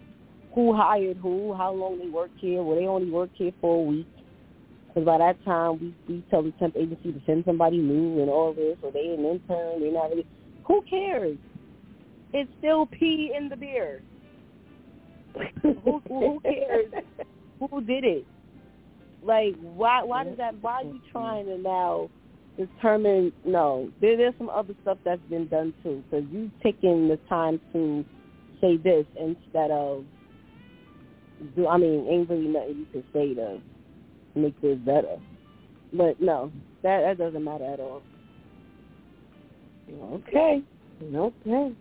who hired who how long they worked here well they only worked here for a week because by that time, we we tell the temp agency to send somebody new and all this, or they an intern, they're not really. Who cares? It's still pee in the beer. who, who cares? Who did it? Like, why? Why does that? Why are you trying to now determine? No, there, there's some other stuff that's been done too. Because you taking the time to say this instead of. Do I mean? Ain't really nothing you can say to make this better. But no, that that doesn't matter at all. Okay. Okay.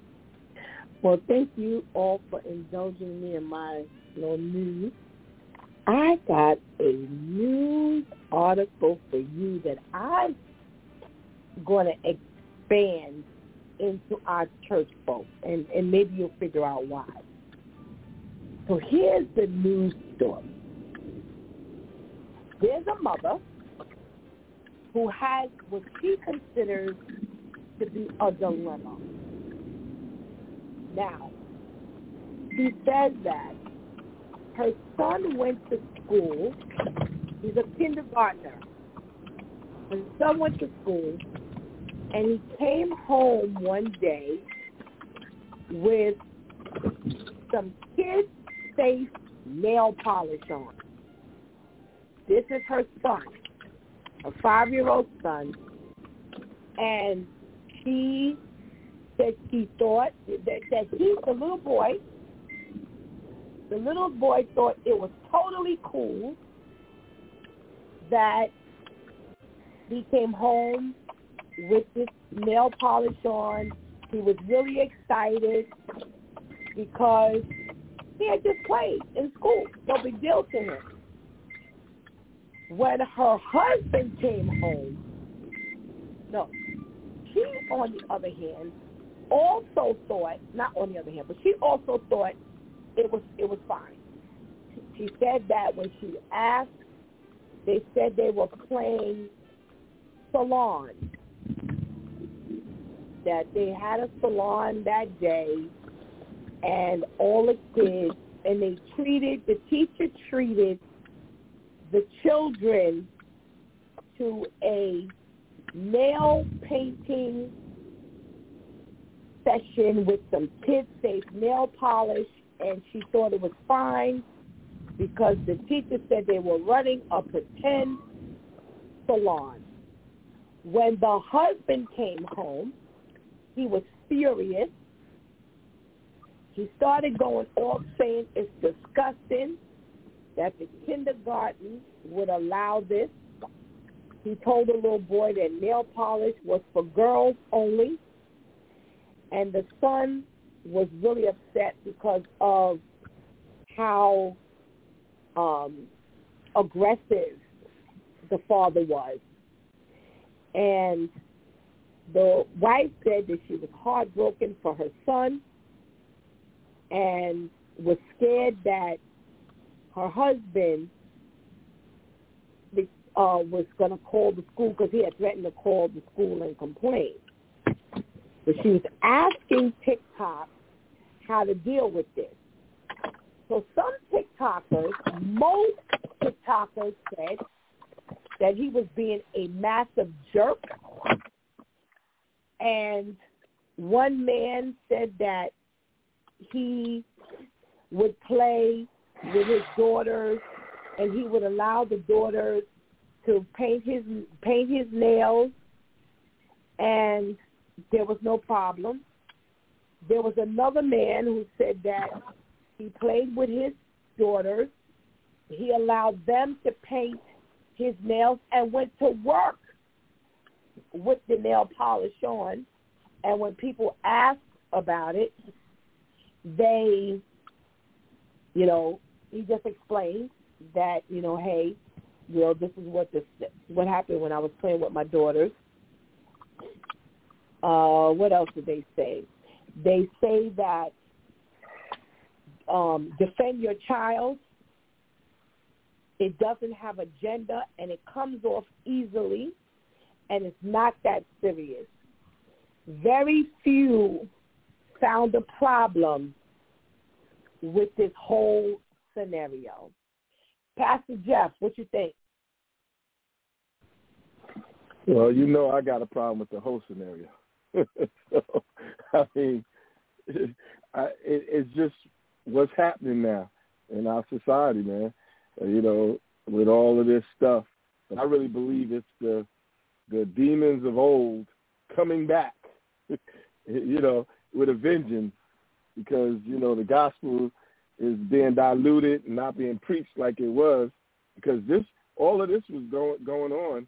Well, thank you all for indulging me in my little news. I got a news article for you that I'm going to expand into our church folks, and, and maybe you'll figure out why. So here's the news story. There's a mother who has what she considers to be a dilemma. Now, she says that her son went to school. He's a kindergartner. Her son went to school, and he came home one day with some nail polish on. This is her son, a five-year-old son, and she said she thought that, that he, the little boy, the little boy thought it was totally cool that he came home with this nail polish on. He was really excited because he had just played in school. No big deal to him. When her husband came home, no, she, on the other hand, also thought, not on the other hand, but she also thought it was it was fine. She said that when she asked, they said they were playing salon. That they had a salon that day, and all the kids, and they treated the teacher treated the children to a nail painting session with some kid safe nail polish and she thought it was fine because the teacher said they were running a pretend salon. When the husband came home, he was furious. He started going off saying it's disgusting that the kindergarten would allow this. He told the little boy that nail polish was for girls only. And the son was really upset because of how um, aggressive the father was. And the wife said that she was heartbroken for her son and was scared that her husband uh, was going to call the school because he had threatened to call the school and complain. But she was asking TikTok how to deal with this. So some TikTokers, most TikTokers said that he was being a massive jerk. And one man said that he would play with his daughters and he would allow the daughters to paint his paint his nails and there was no problem. There was another man who said that he played with his daughters. He allowed them to paint his nails and went to work with the nail polish on. And when people asked about it, they, you know, he just explained that, you know, hey, you know, this is what this what happened when I was playing with my daughters. Uh, what else did they say? They say that um, defend your child. It doesn't have a gender and it comes off easily and it's not that serious. Very few found a problem with this whole scenario. Pastor Jeff, what you think? Well, you know I got a problem with the whole scenario. so, I mean, I, it, it's just what's happening now in our society, man. Uh, you know, with all of this stuff, I really believe it's the the demons of old coming back. you know, with a vengeance, because you know the gospel is being diluted and not being preached like it was, because this all of this was going going on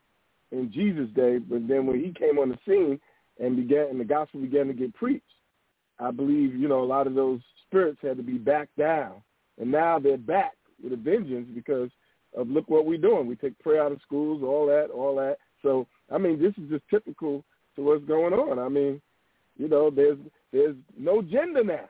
in Jesus' day, but then when he came on the scene and began and the gospel began to get preached, I believe, you know, a lot of those spirits had to be backed down. And now they're back with a vengeance because of look what we're doing. We take prayer out of schools, all that, all that. So I mean, this is just typical to what's going on. I mean, you know, there's there's no gender now.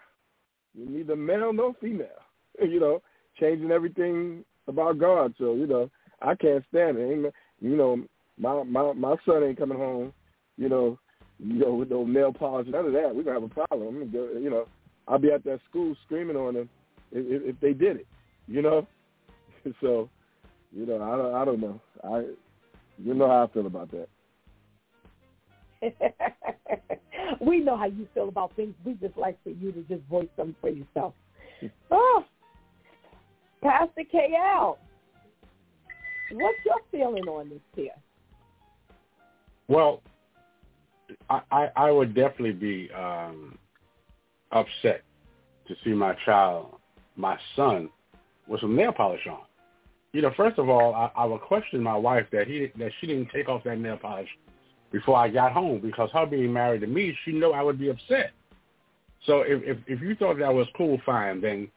You're neither male nor female. You know, changing everything about God. So you know, I can't stand it. You know, my my my son ain't coming home, you know, you know, with no nail polish, none of that. We're gonna have a problem. You know, I'll be at that school screaming on them if, if they did it. You know, so you know I don't I don't know I you know how I feel about that. we know how you feel about things. We just like for you to just voice them for yourself. oh, Pastor KL, what's your feeling on this here? Well, I, I, I would definitely be um, upset to see my child, my son, with some nail polish on. You know, first of all, I, I would question my wife that he that she didn't take off that nail polish before I got home because her being married to me, she knew I would be upset. So if if, if you thought that was cool, fine, then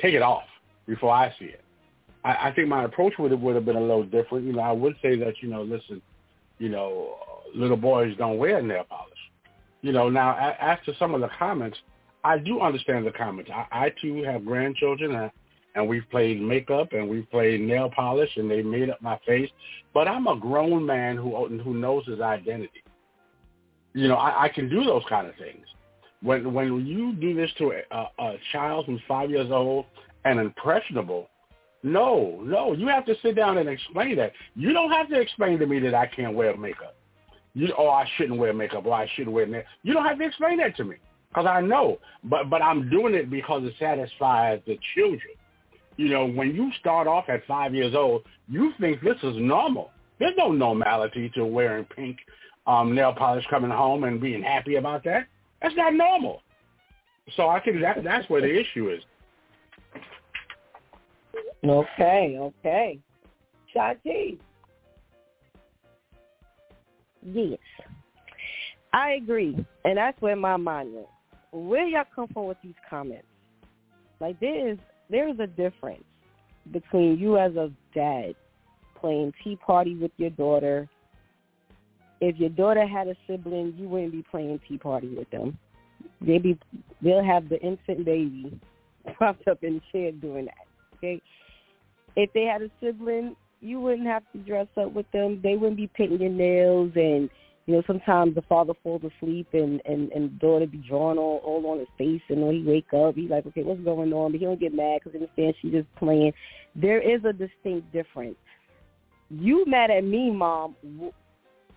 take it off before I see it. I, I think my approach would have would have been a little different. You know, I would say that you know, listen, you know, little boys don't wear nail polish. You know, now as to some of the comments, I do understand the comments. I, I too have grandchildren, and, and we've played makeup and we've played nail polish, and they made up my face. But I'm a grown man who who knows his identity. You know, I, I can do those kind of things. When when you do this to a, a child who's five years old and impressionable, no, no, you have to sit down and explain that. You don't have to explain to me that I can't wear makeup. You, oh, I shouldn't wear makeup, or I shouldn't wear makeup. You don't have to explain that to me because I know. But but I'm doing it because it satisfies the children. You know, when you start off at five years old, you think this is normal. There's no normality to wearing pink um, nail polish coming home and being happy about that. That's not normal. So I think that that's where the issue is. Okay, okay. Shati. Yes. I agree. And that's where my mind went. Where y'all come from with these comments? Like there is there is a difference between you as a dad playing tea party with your daughter. If your daughter had a sibling, you wouldn't be playing tea party with them. They be they'll have the infant baby propped up in the chair doing that. Okay. If they had a sibling, you wouldn't have to dress up with them. They wouldn't be painting your nails and you know, sometimes the father falls asleep and and and daughter be drawn all all on his face, and when he wake up, he's like, okay, what's going on? But he don't get mad because he understands she's just playing. There is a distinct difference. You mad at me, mom?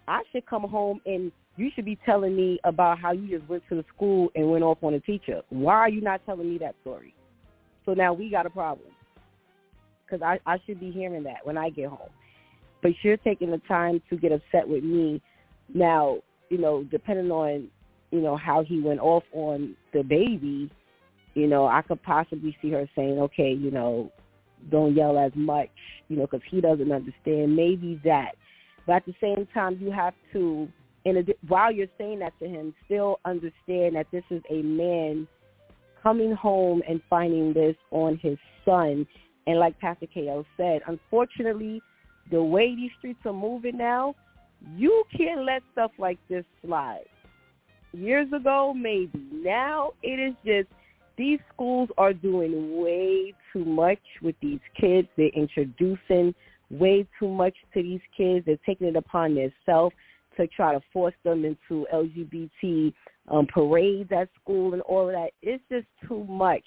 I should come home and you should be telling me about how you just went to the school and went off on a teacher. Why are you not telling me that story? So now we got a problem because I, I should be hearing that when I get home. But you're taking the time to get upset with me. Now, you know, depending on, you know, how he went off on the baby, you know, I could possibly see her saying, okay, you know, don't yell as much, you know, because he doesn't understand. Maybe that. But at the same time, you have to, in a, while you're saying that to him, still understand that this is a man coming home and finding this on his son and like Pastor KO said, unfortunately, the way these streets are moving now, you can't let stuff like this slide. Years ago, maybe. Now it is just these schools are doing way too much with these kids. They're introducing way too much to these kids. They're taking it upon themselves to try to force them into LGBT um, parades at school and all of that. It's just too much.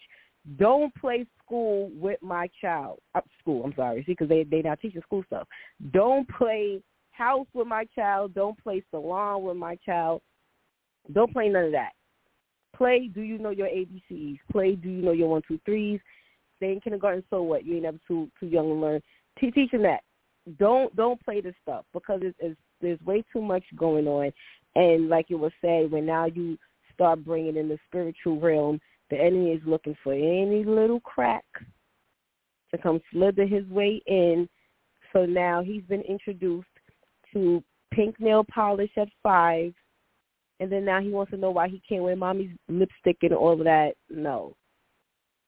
Don't play school with my child. Uh, school, I'm sorry. See, because they they not teaching school stuff. Don't play house with my child. Don't play salon with my child. Don't play none of that. Play. Do you know your ABCs? Play. Do you know your one two threes? Stay in kindergarten. So what? You ain't never too too young to learn. Te- teaching that. Don't don't play this stuff because it's, it's there's way too much going on, and like you were saying, when now you start bringing in the spiritual realm the enemy is looking for any little crack to come slither his way in. So now he's been introduced to pink nail polish at five, and then now he wants to know why he can't wear mommy's lipstick and all of that. No,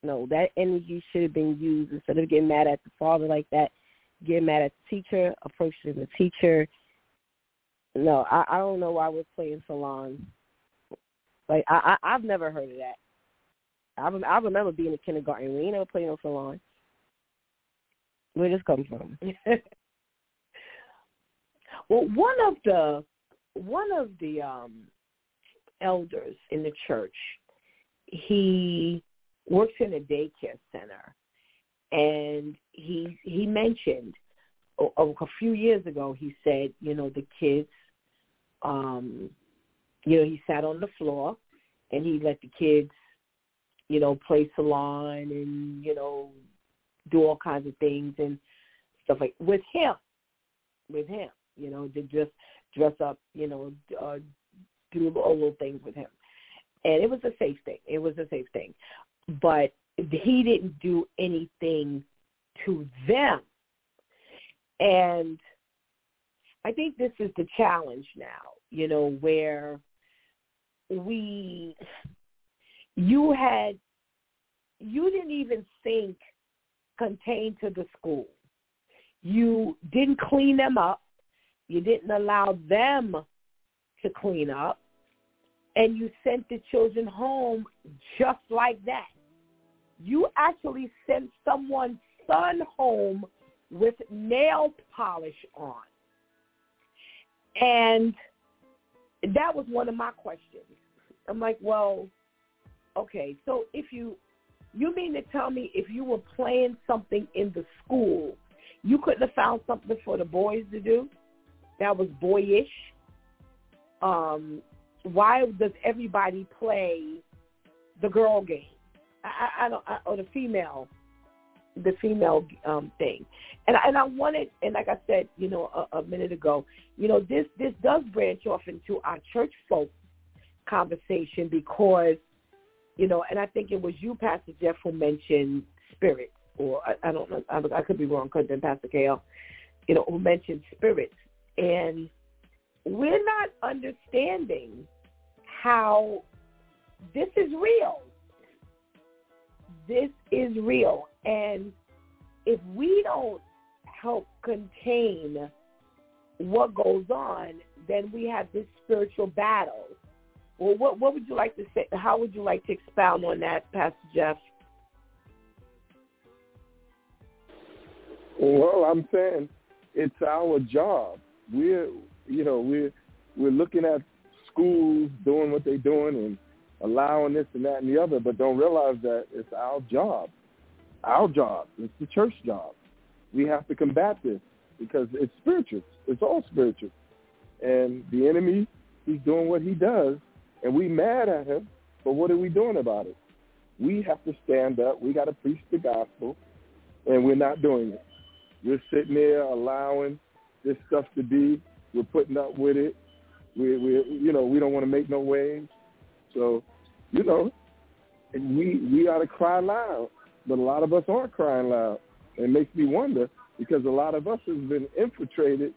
no, that energy should have been used instead of getting mad at the father like that. Get mad at the teacher, approaching the teacher. No, I, I don't know why we're playing salon. Like I, I I've never heard of that. I, rem- I remember being in kindergarten. We ain't never played no salon. Where this come from? well, one of the one of the um elders in the church, he works in a daycare center, and he he mentioned a, a few years ago. He said, you know, the kids, um, you know, he sat on the floor, and he let the kids, you know, play salon and you know, do all kinds of things and stuff like with him, with him, you know, to just dress up, you know, uh, do all little things with him. And it was a safe thing. It was a safe thing. But he didn't do anything to them. And I think this is the challenge now, you know, where we, you had, you didn't even think contained to the school. You didn't clean them up. You didn't allow them to clean up. And you sent the children home just like that. You actually sent someone's son home with nail polish on. And that was one of my questions. I'm like, well, okay, so if you you mean to tell me if you were playing something in the school, you couldn't have found something for the boys to do that was boyish? Um, why does everybody play the girl game? I, I don't, I, or the female, the female um, thing. And and I wanted, and like I said, you know, a, a minute ago, you know, this this does branch off into our church folk conversation because, you know, and I think it was you, Pastor Jeff, who mentioned spirit, or I, I don't know, I, I could be wrong, could have been Pastor Kale, you know, who mentioned spirits, and we're not understanding how this is real. This is real. And if we don't help contain what goes on, then we have this spiritual battle. Well, what, what would you like to say? How would you like to expound on that, Pastor Jeff? Well, I'm saying it's our job. We're, you know, we're we're looking at schools doing what they're doing and allowing this and that and the other, but don't realize that it's our job. Our job. It's the church job. We have to combat this because it's spiritual. It's all spiritual. And the enemy, he's doing what he does, and we mad at him, but what are we doing about it? We have to stand up. We got to preach the gospel, and we're not doing it. We're sitting there allowing this stuff to be. We're putting up with it. We, we, you know, we don't want to make no waves. So, you know, and we we ought to cry loud, but a lot of us aren't crying loud. It makes me wonder because a lot of us has been infiltrated,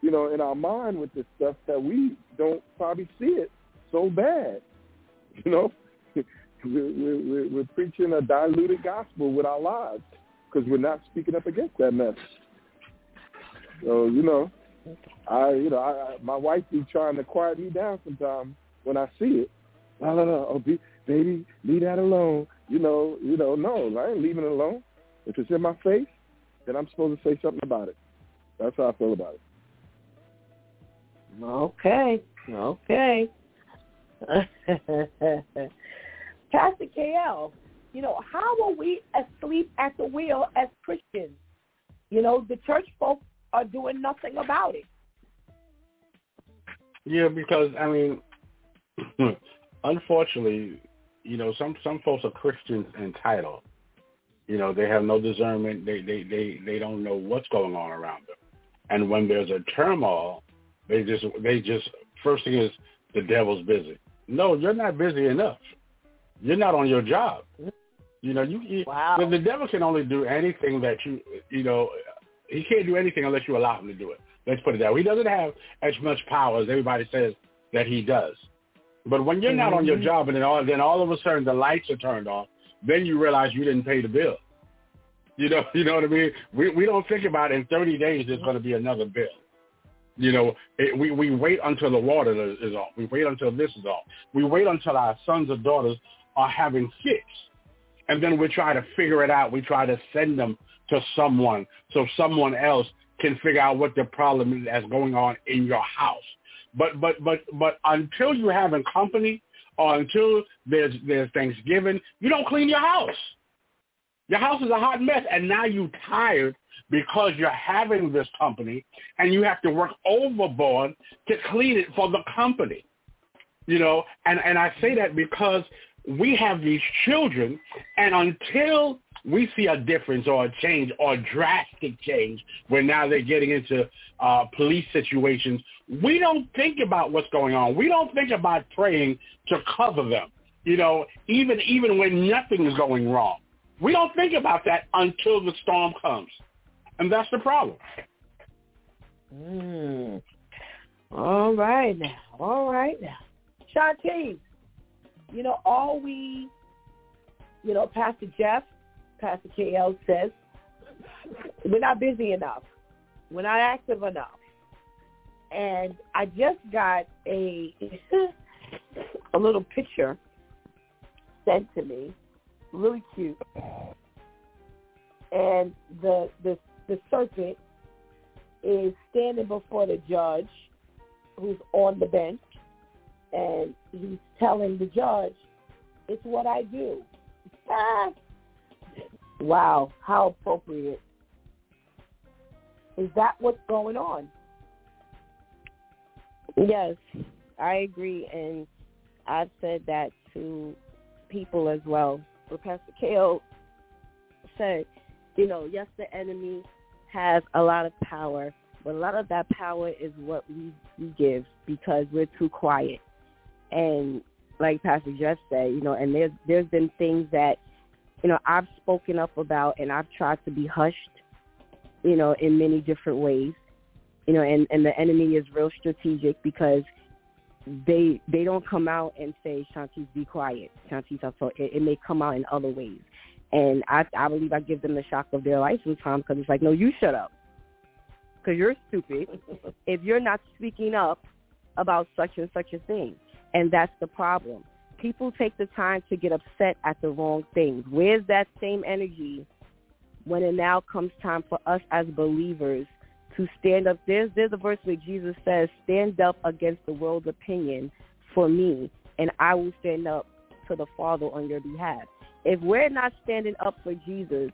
you know, in our mind with this stuff that we don't probably see it so bad. You know, we're, we're, we're preaching a diluted gospel with our lives because we're not speaking up against that mess. So you know, I, you know, I, my wife be trying to quiet me down sometimes when I see it. No, no, no, oh, be, baby, leave that alone. You know, you know, no, I ain't leaving it alone. If it's in my face, then I'm supposed to say something about it. That's how I feel about it. Okay, okay. Pastor KL, you know, how are we asleep at the wheel as Christians? You know, the church folks are doing nothing about it. Yeah, because I mean, unfortunately, you know, some some folks are Christians entitled. You know, they have no discernment. They they they they don't know what's going on around them. And when there's a turmoil, they just they just first thing is the devil's busy. No, you're not busy enough. You're not on your job. You know, you, you wow. the, the devil can only do anything that you you know he can't do anything unless you allow him to do it. Let's put it that way. He doesn't have as much power as everybody says that he does. But when you're mm-hmm. not on your mm-hmm. job and then all, then all of a sudden the lights are turned off, then you realize you didn't pay the bill. You know, you know what I mean? We we don't think about in 30 days there's going to be another bill. You know, it, we we wait until the water is off. We wait until this is off. We wait until our sons or daughters are having fits, and then we try to figure it out. We try to send them to someone so someone else can figure out what the problem is that's going on in your house. But but but but until you're having company, or until there's there's Thanksgiving, you don't clean your house. Your house is a hot mess, and now you're tired because you're having this company, and you have to work overboard to clean it for the company. You know, and and I say that because we have these children, and until we see a difference or a change or drastic change where now they're getting into uh, police situations, we don't think about what's going on. We don't think about praying to cover them. You know, even even when nothing is going wrong, we don't think about that until the storm comes, and that's the problem. Mm. All right now, all right now, Shanti. You know, all we, you know, Pastor Jeff Pastor KL says, we're not busy enough. We're not active enough. And I just got a a little picture sent to me, really cute. And the the the serpent is standing before the judge who's on the bench and he's telling the judge, It's what I do. Ah, Wow, how appropriate. Is that what's going on? Yes, I agree, and I've said that to people as well. But Pastor Kale said, you know, yes, the enemy has a lot of power, but a lot of that power is what we, we give because we're too quiet. And like Pastor Jeff said, you know, and there's there's been things that you know, I've spoken up about and I've tried to be hushed, you know, in many different ways. You know, and, and the enemy is real strategic because they they don't come out and say, Shantice, be quiet. Shantice, so it, it may come out in other ways. And I, I believe I give them the shock of their life sometimes because it's like, no, you shut up because you're stupid if you're not speaking up about such and such a thing. And that's the problem people take the time to get upset at the wrong things. Where's that same energy when it now comes time for us as believers to stand up? There's there's a verse where Jesus says, "Stand up against the world's opinion for me, and I will stand up to the Father on your behalf." If we're not standing up for Jesus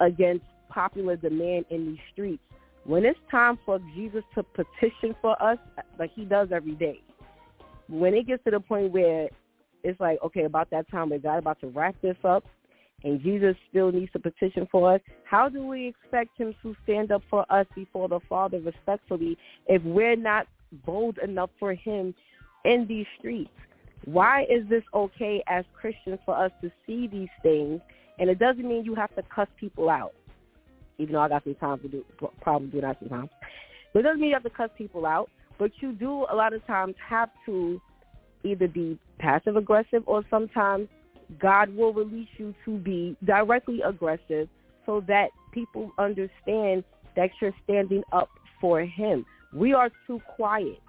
against popular demand in these streets, when it's time for Jesus to petition for us, like he does every day, when it gets to the point where it's like, okay, about that time where God about to wrap this up and Jesus still needs to petition for us, how do we expect him to stand up for us before the Father respectfully if we're not bold enough for him in these streets? Why is this okay as Christians for us to see these things? And it doesn't mean you have to cuss people out, even though I got some time to do, probably do that sometimes. But it doesn't mean you have to cuss people out, but you do a lot of times have to either be passive aggressive or sometimes God will release you to be directly aggressive so that people understand that you're standing up for him. We are too quiet.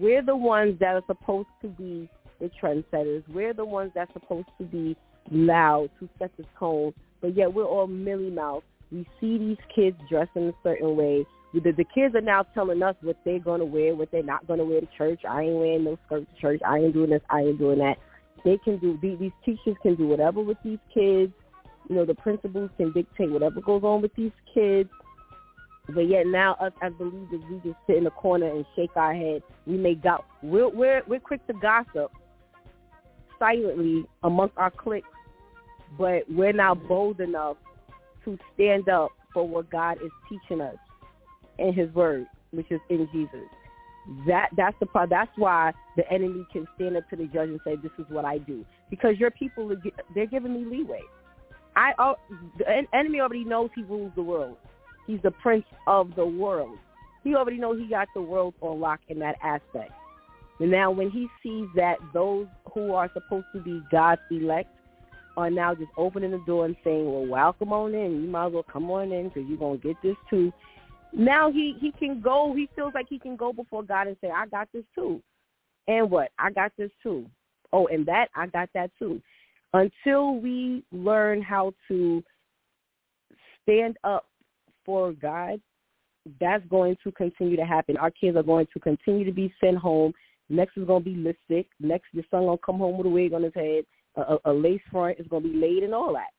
We're the ones that are supposed to be the trendsetters. We're the ones that's supposed to be loud to set the tone, but yet we're all milly mouth. We see these kids dressed in a certain way the, the kids are now telling us what they're going to wear, what they're not going to wear to church. I ain't wearing no skirt to church. I ain't doing this. I ain't doing that. They can do these, teachers can do whatever with these kids. You know, the principals can dictate whatever goes on with these kids. But yet now us as believers, we just sit in the corner and shake our head. We may doubt. We're we're we're quick to gossip silently amongst our cliques, but we're not bold enough to stand up for what God is teaching us in his word, which is in Jesus. That that's the part. That's why the enemy can stand up to the judge and say, "This is what I do," because your people they're giving me leeway. I oh, the enemy already knows he rules the world. He's the prince of the world. He already knows he got the world on lock in that aspect. And now when he sees that those who are supposed to be God's elect are now just opening the door and saying, well, welcome on in. You might as well come on in because you're to get this too now he he can go. He feels like he can go before God and say, "I got this too," and what I got this too. Oh, and that I got that too. Until we learn how to stand up for God, that's going to continue to happen. Our kids are going to continue to be sent home Next is gonna be lipstick. Next, your son gonna come home with a wig on his head. A, a, a lace front is gonna be laid and all that.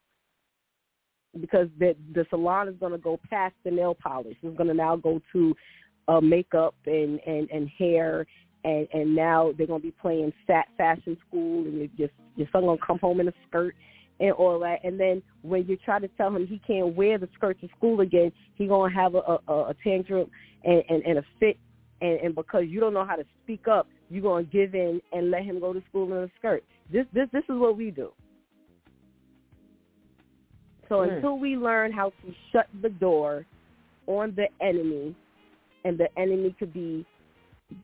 Because the the salon is gonna go past the nail polish. It's gonna now go to uh, makeup and and and hair and and now they're gonna be playing fat fashion school and your your, your son gonna come home in a skirt and all that. And then when you try to tell him he can't wear the skirt to school again, he gonna have a a, a tantrum and, and and a fit. And, and because you don't know how to speak up, you're gonna give in and let him go to school in a skirt. This this this is what we do. So Hmm. until we learn how to shut the door on the enemy, and the enemy could be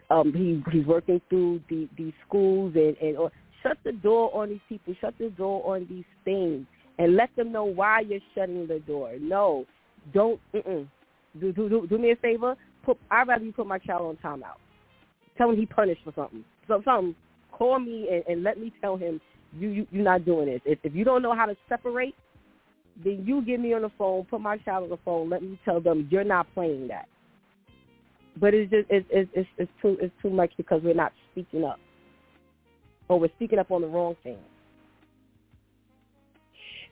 um he he's working through the these schools and and or shut the door on these people, shut the door on these things, and let them know why you're shutting the door. No, don't. Mm-mm. Do, do do do me a favor. Put I'd rather you put my child on timeout. Tell him he punished for something. So something. Call me and, and let me tell him you you you're not doing this. If if you don't know how to separate, then you get me on the phone. Put my child on the phone. Let me tell them you're not playing that. But it's just it's it's it's, it's too it's too much because we're not speaking up, or we're speaking up on the wrong thing.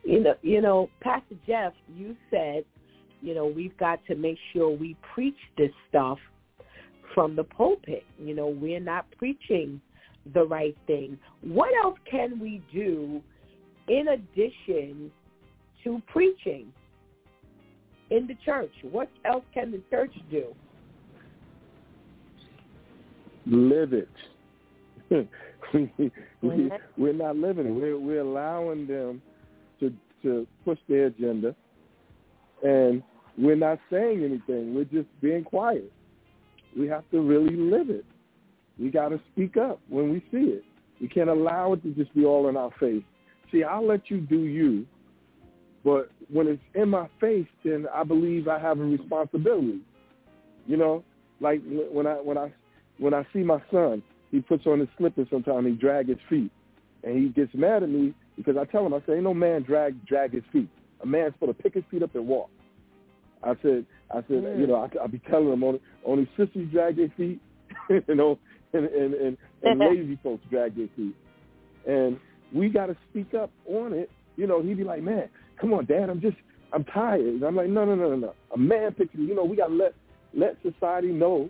You know, you know, Pastor Jeff, you said, you know, we've got to make sure we preach this stuff from the pulpit. You know, we're not preaching the right thing. What else can we do in addition to preaching in the church? What else can the church do? live it. we, we, we're not living it. We're, we're allowing them to to push their agenda, and we're not saying anything. We're just being quiet. We have to really live it. We got to speak up when we see it. We can't allow it to just be all in our face. See, I'll let you do you, but when it's in my face, then I believe I have a responsibility. You know, like when I when I when I see my son, he puts on his slippers sometimes, he drag his feet. And he gets mad at me because I tell him, I say, ain't no man drag drag his feet. A man's supposed to pick his feet up and walk. I said, I said, Mm. you know, I, I be telling him only, only sissies drag their feet, you know, and and and, and lazy folks drag their feet. And we got to speak up on it. You know, he'd be like, man, come on, Dad, I'm just, I'm tired. And I'm like, no, no, no, no, no. A man picks, you know, we got to let let society know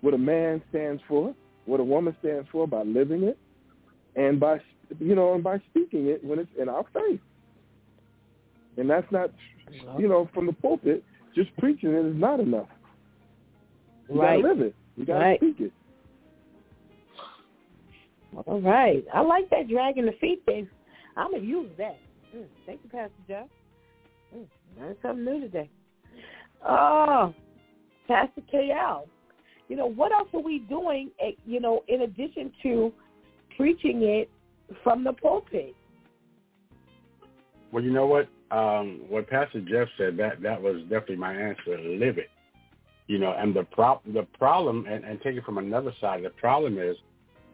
what a man stands for, what a woman stands for by living it, and by you know, and by speaking it when it's in our face. And that's not, you know, from the pulpit. Just preaching it is not enough. You Right. gotta live it. You gotta Right. speak it. All right. I like that dragging the feet thing. I'm going to use that. Mm, thank you, Pastor Jeff. Mm, learned something new today. Oh, Pastor KL, you know, what else are we doing, eh, you know, in addition to preaching it from the pulpit? Well, you know what? Um, what Pastor Jeff said that that was definitely my answer. Live it. You know, and the prop the problem, and, and take it from another side. The problem is,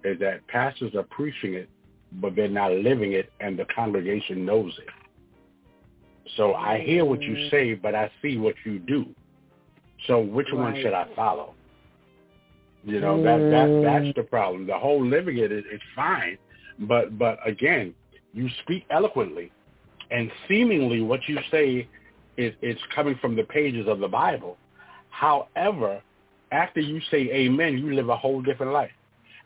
is that pastors are preaching it, but they're not living it, and the congregation knows it. So I hear what you say, but I see what you do. So which one should I follow? You know that that that's mm. the problem. The whole living it is fine, but but again, you speak eloquently, and seemingly what you say is it's coming from the pages of the Bible. However, after you say amen, you live a whole different life.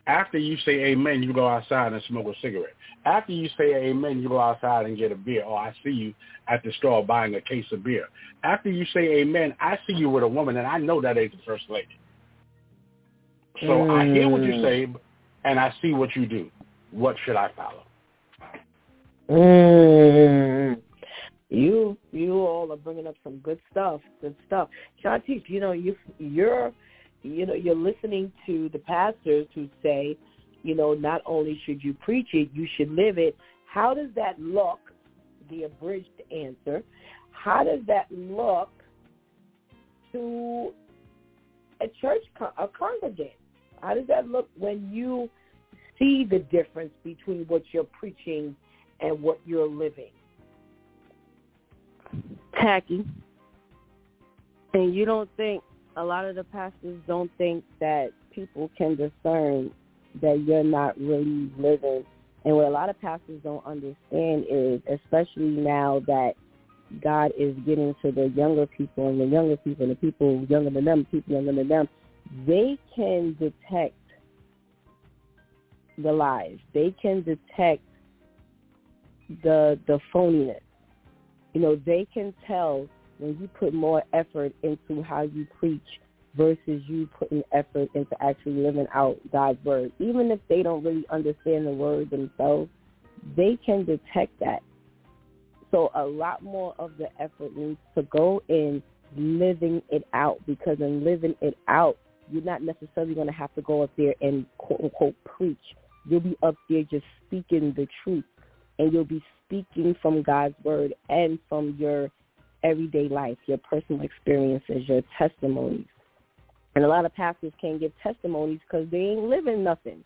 After you say amen, you go outside and smoke a cigarette. After you say amen, you go outside and get a beer. Or I see you at the store buying a case of beer. After you say amen, I see you with a woman, and I know that ain't the first lady. So I hear what you say, and I see what you do. What should I follow? Mm. You you all are bringing up some good stuff. Good stuff, Shantice. You know you you're you know you're listening to the pastors who say, you know, not only should you preach it, you should live it. How does that look? The abridged answer. How does that look to a church a congregant? How does that look when you see the difference between what you're preaching and what you're living? tacky. And you don't think a lot of the pastors don't think that people can discern that you're not really living. And what a lot of pastors don't understand is, especially now that God is getting to the younger people and the younger people and the people younger than them, people younger than them, they can detect the lies. They can detect the the phoniness. You know, they can tell when you put more effort into how you preach versus you putting effort into actually living out God's word. Even if they don't really understand the word themselves, they can detect that. So a lot more of the effort needs to go in living it out because in living it out, you're not necessarily going to have to go up there and quote unquote preach. You'll be up there just speaking the truth and you'll be speaking from God's word and from your everyday life, your personal experiences, your testimonies. And a lot of pastors can't give testimonies because they ain't living nothing.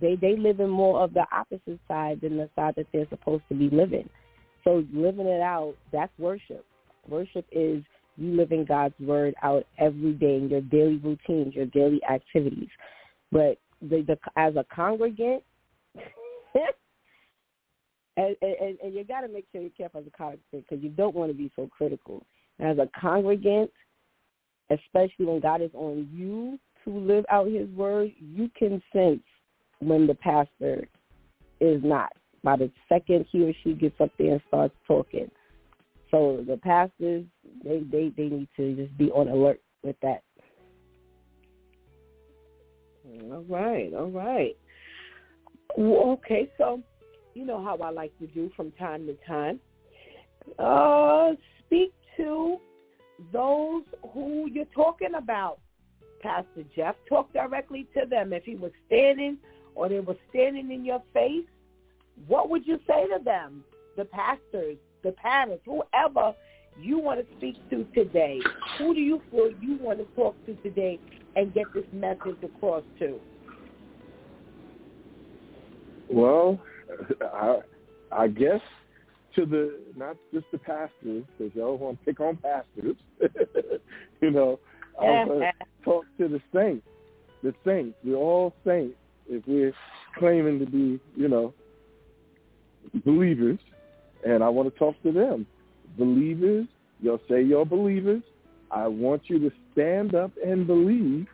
They they live in more of the opposite side than the side that they're supposed to be living. So living it out, that's worship. Worship is you living God's word out every day in your daily routines, your daily activities. But the, the as a congregant, and, and, and you got to make sure you're careful as a congregant because you don't want to be so critical. As a congregant, especially when God is on you to live out His word, you can sense when the pastor is not. By the second he or she gets up there and starts talking, so the pastors they they they need to just be on alert with that. All right, all right. Okay, so you know how I like to do from time to time. Uh, speak to those who you're talking about, Pastor Jeff. Talk directly to them. If he was standing or they were standing in your face, what would you say to them? The pastors, the parents, whoever you want to speak to today. Who do you feel you want to talk to today and get this message across to? Well, I, I guess to the not just the pastors because y'all want to pick on pastors. you know, I want to talk to the saints. The saints, we're all saints. If we're claiming to be, you know, believers, and I want to talk to them, believers. You'll say you're believers. I want you to stand up and believe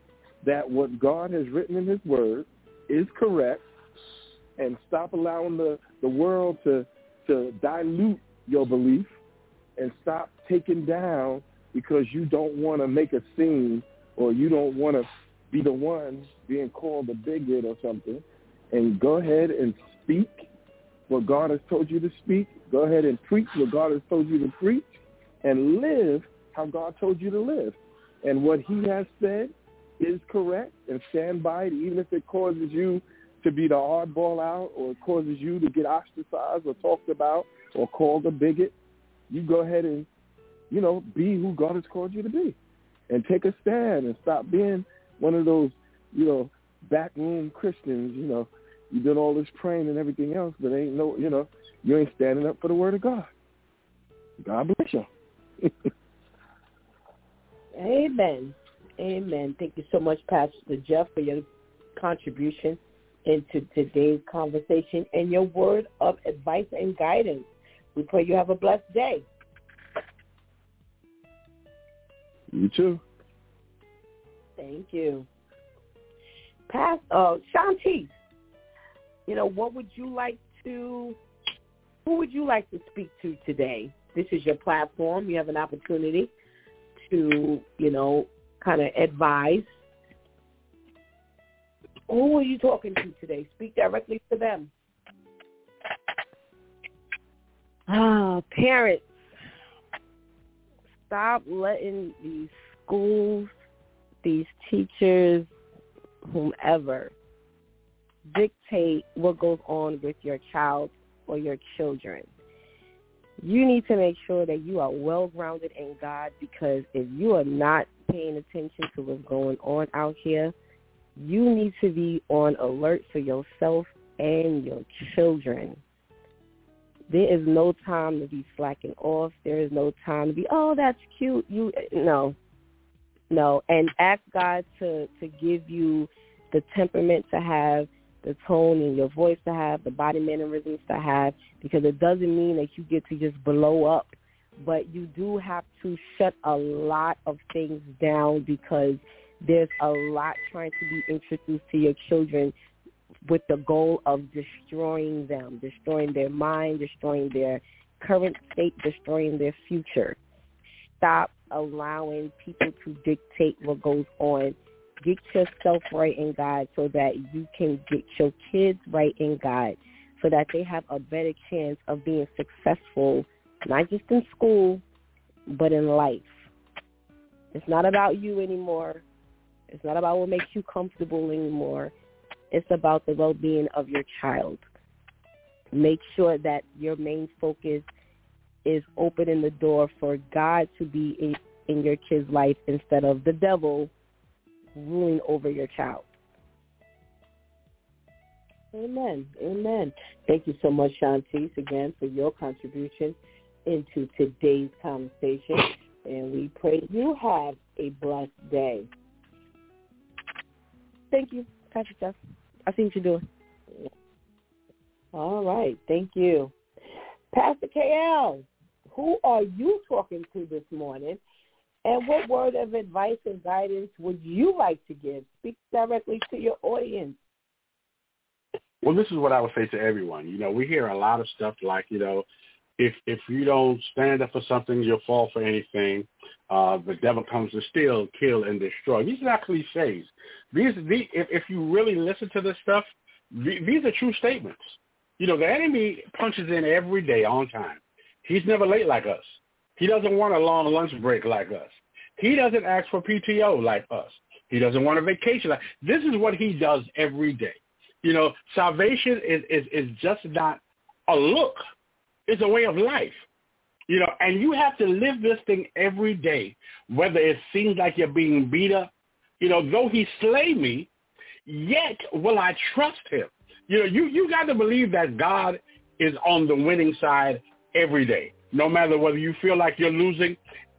that what God has written in His Word is correct and stop allowing the, the world to, to dilute your belief and stop taking down because you don't want to make a scene or you don't want to be the one being called a bigot or something. And go ahead and speak what God has told you to speak. Go ahead and preach what God has told you to preach and live how God told you to live. And what he has said is correct and stand by it, even if it causes you to be the oddball out or it causes you to get ostracized or talked about or called a bigot, you go ahead and, you know, be who God has called you to be and take a stand and stop being one of those, you know, backroom Christians, you know, you did all this praying and everything else, but ain't no, you know, you ain't standing up for the word of God. God bless you. Amen. Amen. Thank you so much, Pastor Jeff, for your contribution into today's conversation and your word of advice and guidance. We pray you have a blessed day. You too. Thank you. Past uh Shanti, you know, what would you like to who would you like to speak to today? This is your platform. You have an opportunity to, you know, kind of advise who are you talking to today? Speak directly to them. Ah, parents, stop letting these schools, these teachers, whomever, dictate what goes on with your child or your children. You need to make sure that you are well grounded in God because if you are not paying attention to what's going on out here, you need to be on alert for yourself and your children. There is no time to be slacking off. There is no time to be, oh, that's cute. You no, no, and ask God to to give you the temperament to have, the tone in your voice to have, the body mannerisms to have, because it doesn't mean that you get to just blow up. But you do have to shut a lot of things down because there's a lot trying to be introduced to your children with the goal of destroying them, destroying their mind, destroying their current state, destroying their future. Stop allowing people to dictate what goes on. Get yourself right in God so that you can get your kids right in God so that they have a better chance of being successful, not just in school, but in life. It's not about you anymore. It's not about what makes you comfortable anymore. It's about the well-being of your child. Make sure that your main focus is opening the door for God to be in, in your kid's life instead of the devil ruling over your child. Amen. Amen. Thank you so much, Shantice, again, for your contribution into today's conversation. And we pray you have a blessed day. Thank you, Patrick Jeff. I see what you're doing. All right. Thank you. Pastor KL, who are you talking to this morning? And what word of advice and guidance would you like to give? Speak directly to your audience. Well, this is what I would say to everyone. You know, we hear a lot of stuff like, you know, if if you don't stand up for something, you'll fall for anything. Uh, the devil comes to steal, kill, and destroy. These are not cliches. These, these if, if you really listen to this stuff, these are true statements. You know, the enemy punches in every day on time. He's never late like us. He doesn't want a long lunch break like us. He doesn't ask for PTO like us. He doesn't want a vacation. Like this is what he does every day. You know, salvation is is, is just not a look. It's a way of life. You know, and you have to live this thing every day, whether it seems like you're being beat up. You know, though he slay me, yet will I trust him. You know, you, you got to believe that God is on the winning side every day. No matter whether you feel like you're losing,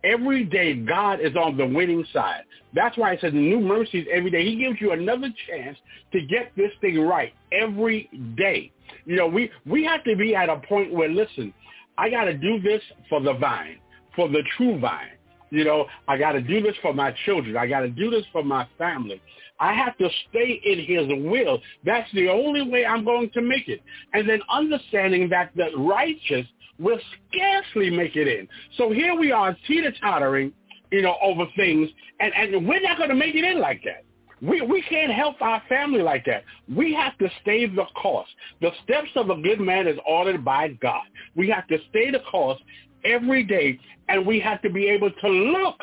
every day God is on the winning side. That's why it says new mercies every day. He gives you another chance to get this thing right every day. You know, we, we have to be at a point where, listen, I got to do this for the vine, for the true vine. You know, I got to do this for my children. I got to do this for my family. I have to stay in his will. That's the only way I'm going to make it. And then understanding that the righteous will scarcely make it in. So here we are teeter-tottering, you know, over things, and, and we're not going to make it in like that. We, we can't help our family like that. We have to stay the course. The steps of a good man is ordered by God. We have to stay the course every day, and we have to be able to look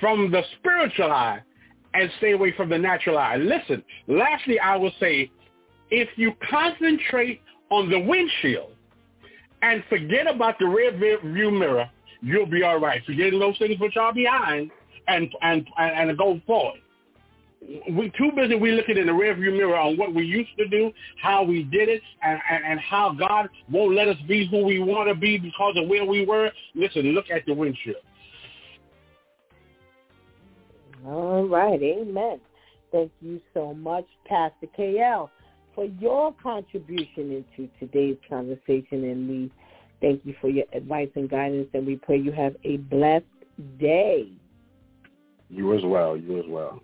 from the spiritual eye and stay away from the natural eye. Listen, lastly, I will say, if you concentrate on the windshield and forget about the rear view mirror, you'll be all right. Forgetting those things which are behind and and and, and go forward We're too busy We're looking in the rearview mirror on what we used to do, how we did it, and, and, and how God won't let us be who we want to be because of where we were. Listen, look at the windshield. All right, amen. Thank you so much, Pastor KL, for your contribution into today's conversation, and we thank you for your advice and guidance, and we pray you have a blessed day. You as well. You as well.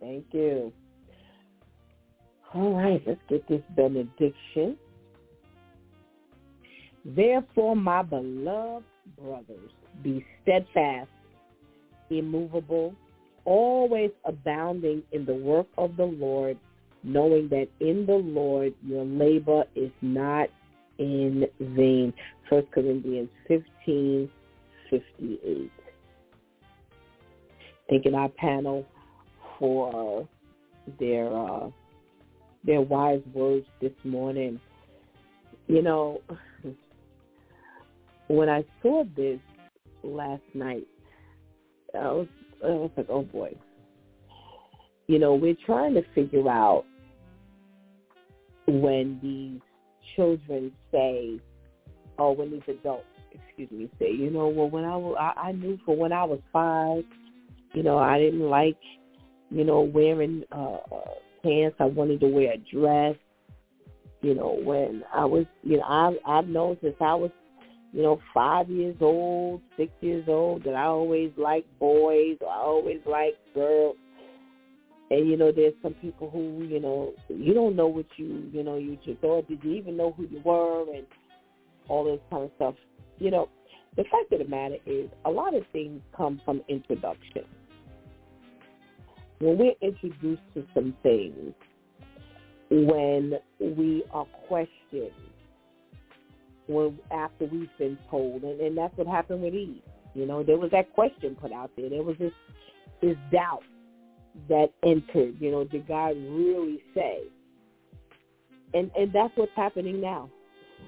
Thank you. All right, let's get this benediction. Therefore, my beloved brothers, be steadfast, immovable, always abounding in the work of the Lord, knowing that in the Lord your labor is not in vain. 1 Corinthians 15, 58. Thanking our panel for their uh, their wise words this morning. You know, when I saw this last night, I was I was like, oh boy. You know, we're trying to figure out when these children say, or when these adults, excuse me, say, you know, well, when I, was, I, I knew for when I was five, you know, I didn't like you know, wearing uh, uh, pants. I wanted to wear a dress. You know, when I was, you know, I I've known since I was, you know, five years old, six years old that I always liked boys. Or I always liked girls. And you know, there's some people who, you know, you don't know what you, you know, you just thought. Did you even know who you were, and all this kind of stuff. You know, the fact of the matter is, a lot of things come from introduction. When we're introduced to some things, when we are questioned, when after we've been told, and, and that's what happened with Eve. You know, there was that question put out there. There was this this doubt that entered. You know, did God really say? And and that's what's happening now.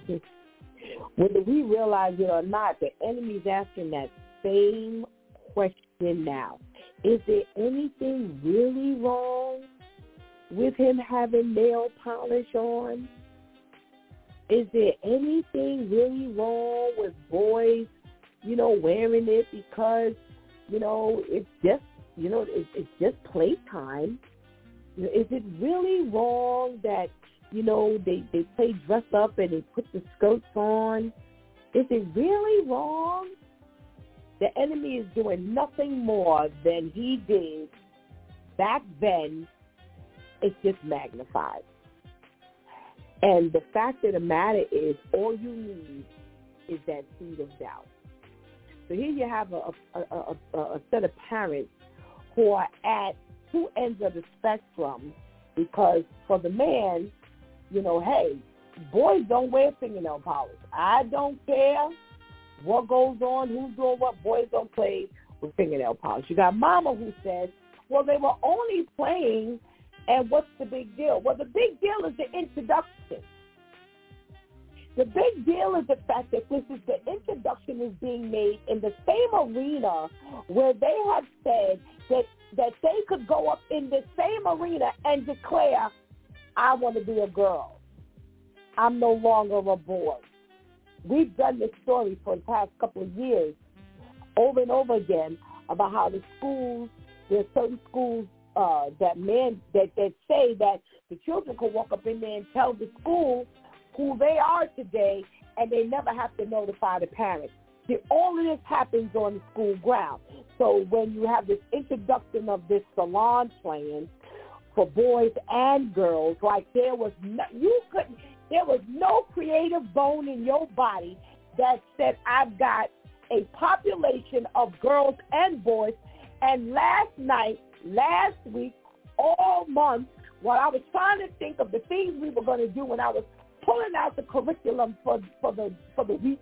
Whether we realize it or not, the enemy's asking that same question now. Is there anything really wrong with him having nail polish on? Is there anything really wrong with boys, you know, wearing it because, you know, it's just, you know, it's, it's just playtime? Is it really wrong that you know, they, they play dress up and they put the skirts on. Is it really wrong? The enemy is doing nothing more than he did back then. It's just magnified. And the fact of the matter is, all you need is that seed of doubt. So here you have a, a, a, a set of parents who are at two ends of the spectrum because for the man, you know, hey, boys don't wear fingernail polish. I don't care what goes on, who's doing what. Boys don't play with fingernail polish. You got mama who says, well, they were only playing, and what's the big deal? Well, the big deal is the introduction. The big deal is the fact that this is the introduction is being made in the same arena where they have said that that they could go up in the same arena and declare I want to be a girl. I'm no longer a boy. We've done this story for the past couple of years over and over again about how the schools, there's certain schools uh, that men that, that say that the children can walk up in there and tell the school who they are today and they never have to notify the parents. See, all of this happens on the school ground. So when you have this introduction of this salon plan, for boys and girls. Like there was no, you couldn't there was no creative bone in your body that said I've got a population of girls and boys. And last night, last week, all month, while I was trying to think of the things we were going to do when I was pulling out the curriculum for for the for the week,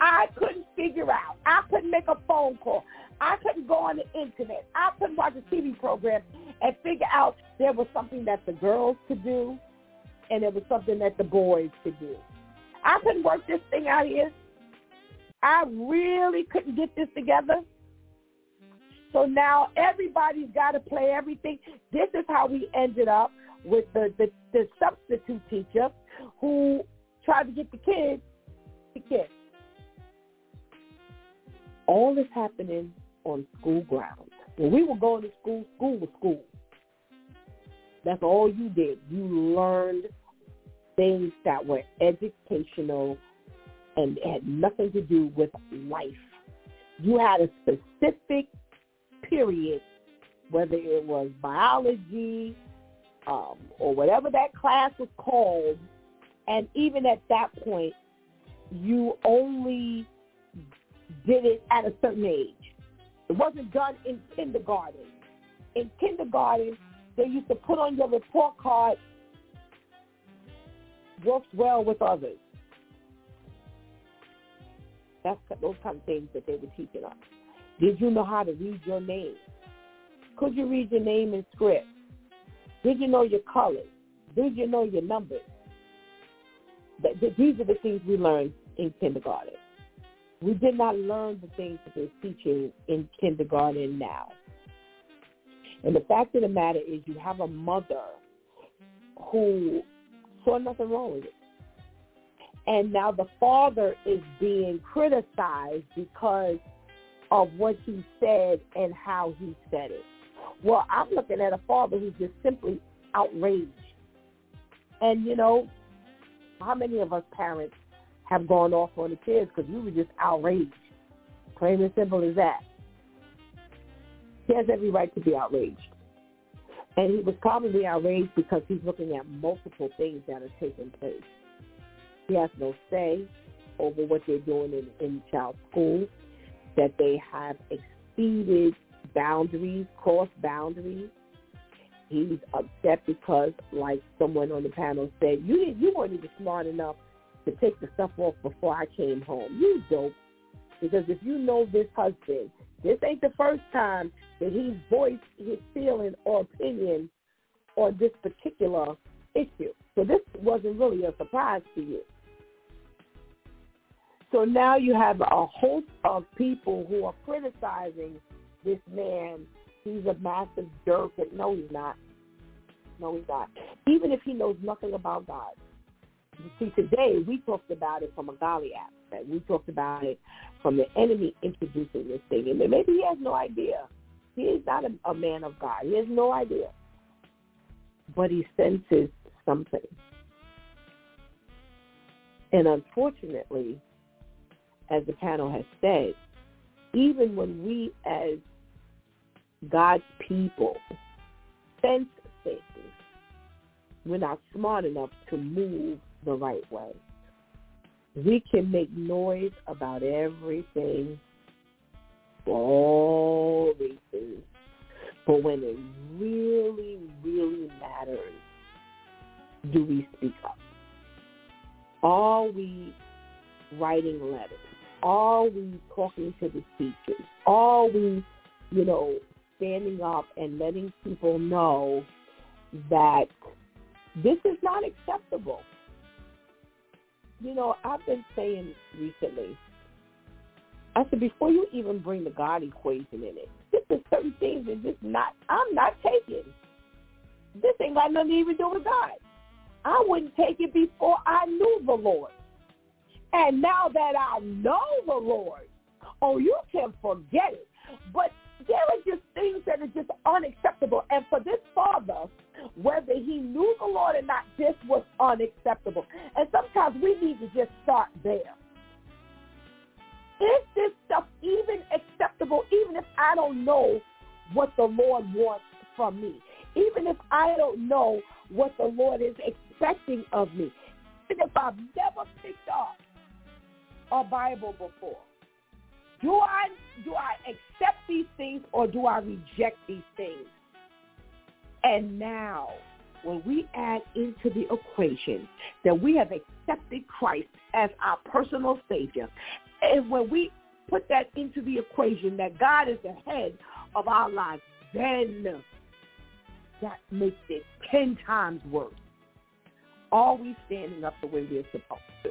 I couldn't figure out. I couldn't make a phone call. I couldn't go on the internet. I couldn't watch a TV program and figure out there was something that the girls could do and there was something that the boys could do. I couldn't work this thing out here. I really couldn't get this together. So now everybody's got to play everything. This is how we ended up with the, the, the substitute teacher who tried to get the kids to kiss. All this happening on school grounds. When we were going to school, school was school. That's all you did. You learned things that were educational and had nothing to do with life. You had a specific period, whether it was biology um, or whatever that class was called, and even at that point, you only did it at a certain age. It wasn't done in kindergarten. In kindergarten, they used to put on your report card, works well with others. That's those kind of things that they were teaching us. Did you know how to read your name? Could you read your name in script? Did you know your colors? Did you know your numbers? These are the things we learned in kindergarten. We did not learn the things that they're teaching in kindergarten now. And the fact of the matter is you have a mother who saw nothing wrong with it. And now the father is being criticized because of what he said and how he said it. Well, I'm looking at a father who's just simply outraged. And, you know, how many of us parents have gone off on the kids because we were just outraged? Plain and simple as that. He has every right to be outraged. And he was probably outraged because he's looking at multiple things that are taking place. He has no say over what they're doing in, in child school, that they have exceeded boundaries, crossed boundaries. He's upset because, like someone on the panel said, you didn't, you weren't even smart enough to take the stuff off before I came home. You dope. Because if you know this husband, this ain't the first time that he's voiced his feeling or opinion on this particular issue. So this wasn't really a surprise to you. So now you have a host of people who are criticizing this man. He's a massive jerk. And no, he's not. No, he's not. Even if he knows nothing about God. You see, today we talked about it from a golly aspect. We talked about it from the enemy introducing this thing. And maybe he has no idea. He is not a, a man of God. He has no idea. But he senses something. And unfortunately, as the panel has said, even when we as God's people sense we're not smart enough to move the right way. We can make noise about everything all reasons, but when it really, really matters, do we speak up? Are we writing letters? Are we talking to the teachers? Are we, you know, standing up and letting people know that this is not acceptable? You know, I've been saying recently, I said, before you even bring the God equation in it, this is certain things that just not, I'm not taking. This ain't got nothing to even do with God. I wouldn't take it before I knew the Lord. And now that I know the Lord, oh, you can forget it. But there are just things that are just unacceptable. And for this father, whether he knew the Lord or not, this was unacceptable. And sometimes we need to just start there. Is this stuff even acceptable, even if I don't know what the Lord wants from me? Even if I don't know what the Lord is expecting of me? Even if I've never picked up a Bible before? Do I do I accept these things or do I reject these things? And now, when we add into the equation that we have accepted Christ as our personal Savior, and when we put that into the equation that God is the head of our lives, then that makes it ten times worse. Are we standing up the way we're supposed to?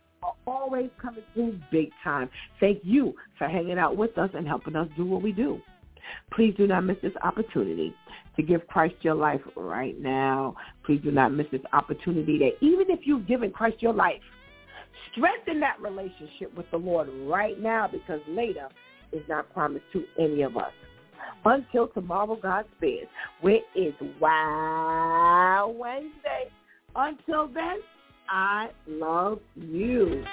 are always coming through big time. Thank you for hanging out with us and helping us do what we do. Please do not miss this opportunity to give Christ your life right now. Please do not miss this opportunity that even if you've given Christ your life, strengthen that relationship with the Lord right now because later is not promised to any of us. Until tomorrow, God spares, where is Wow Wednesday. Until then, I love you.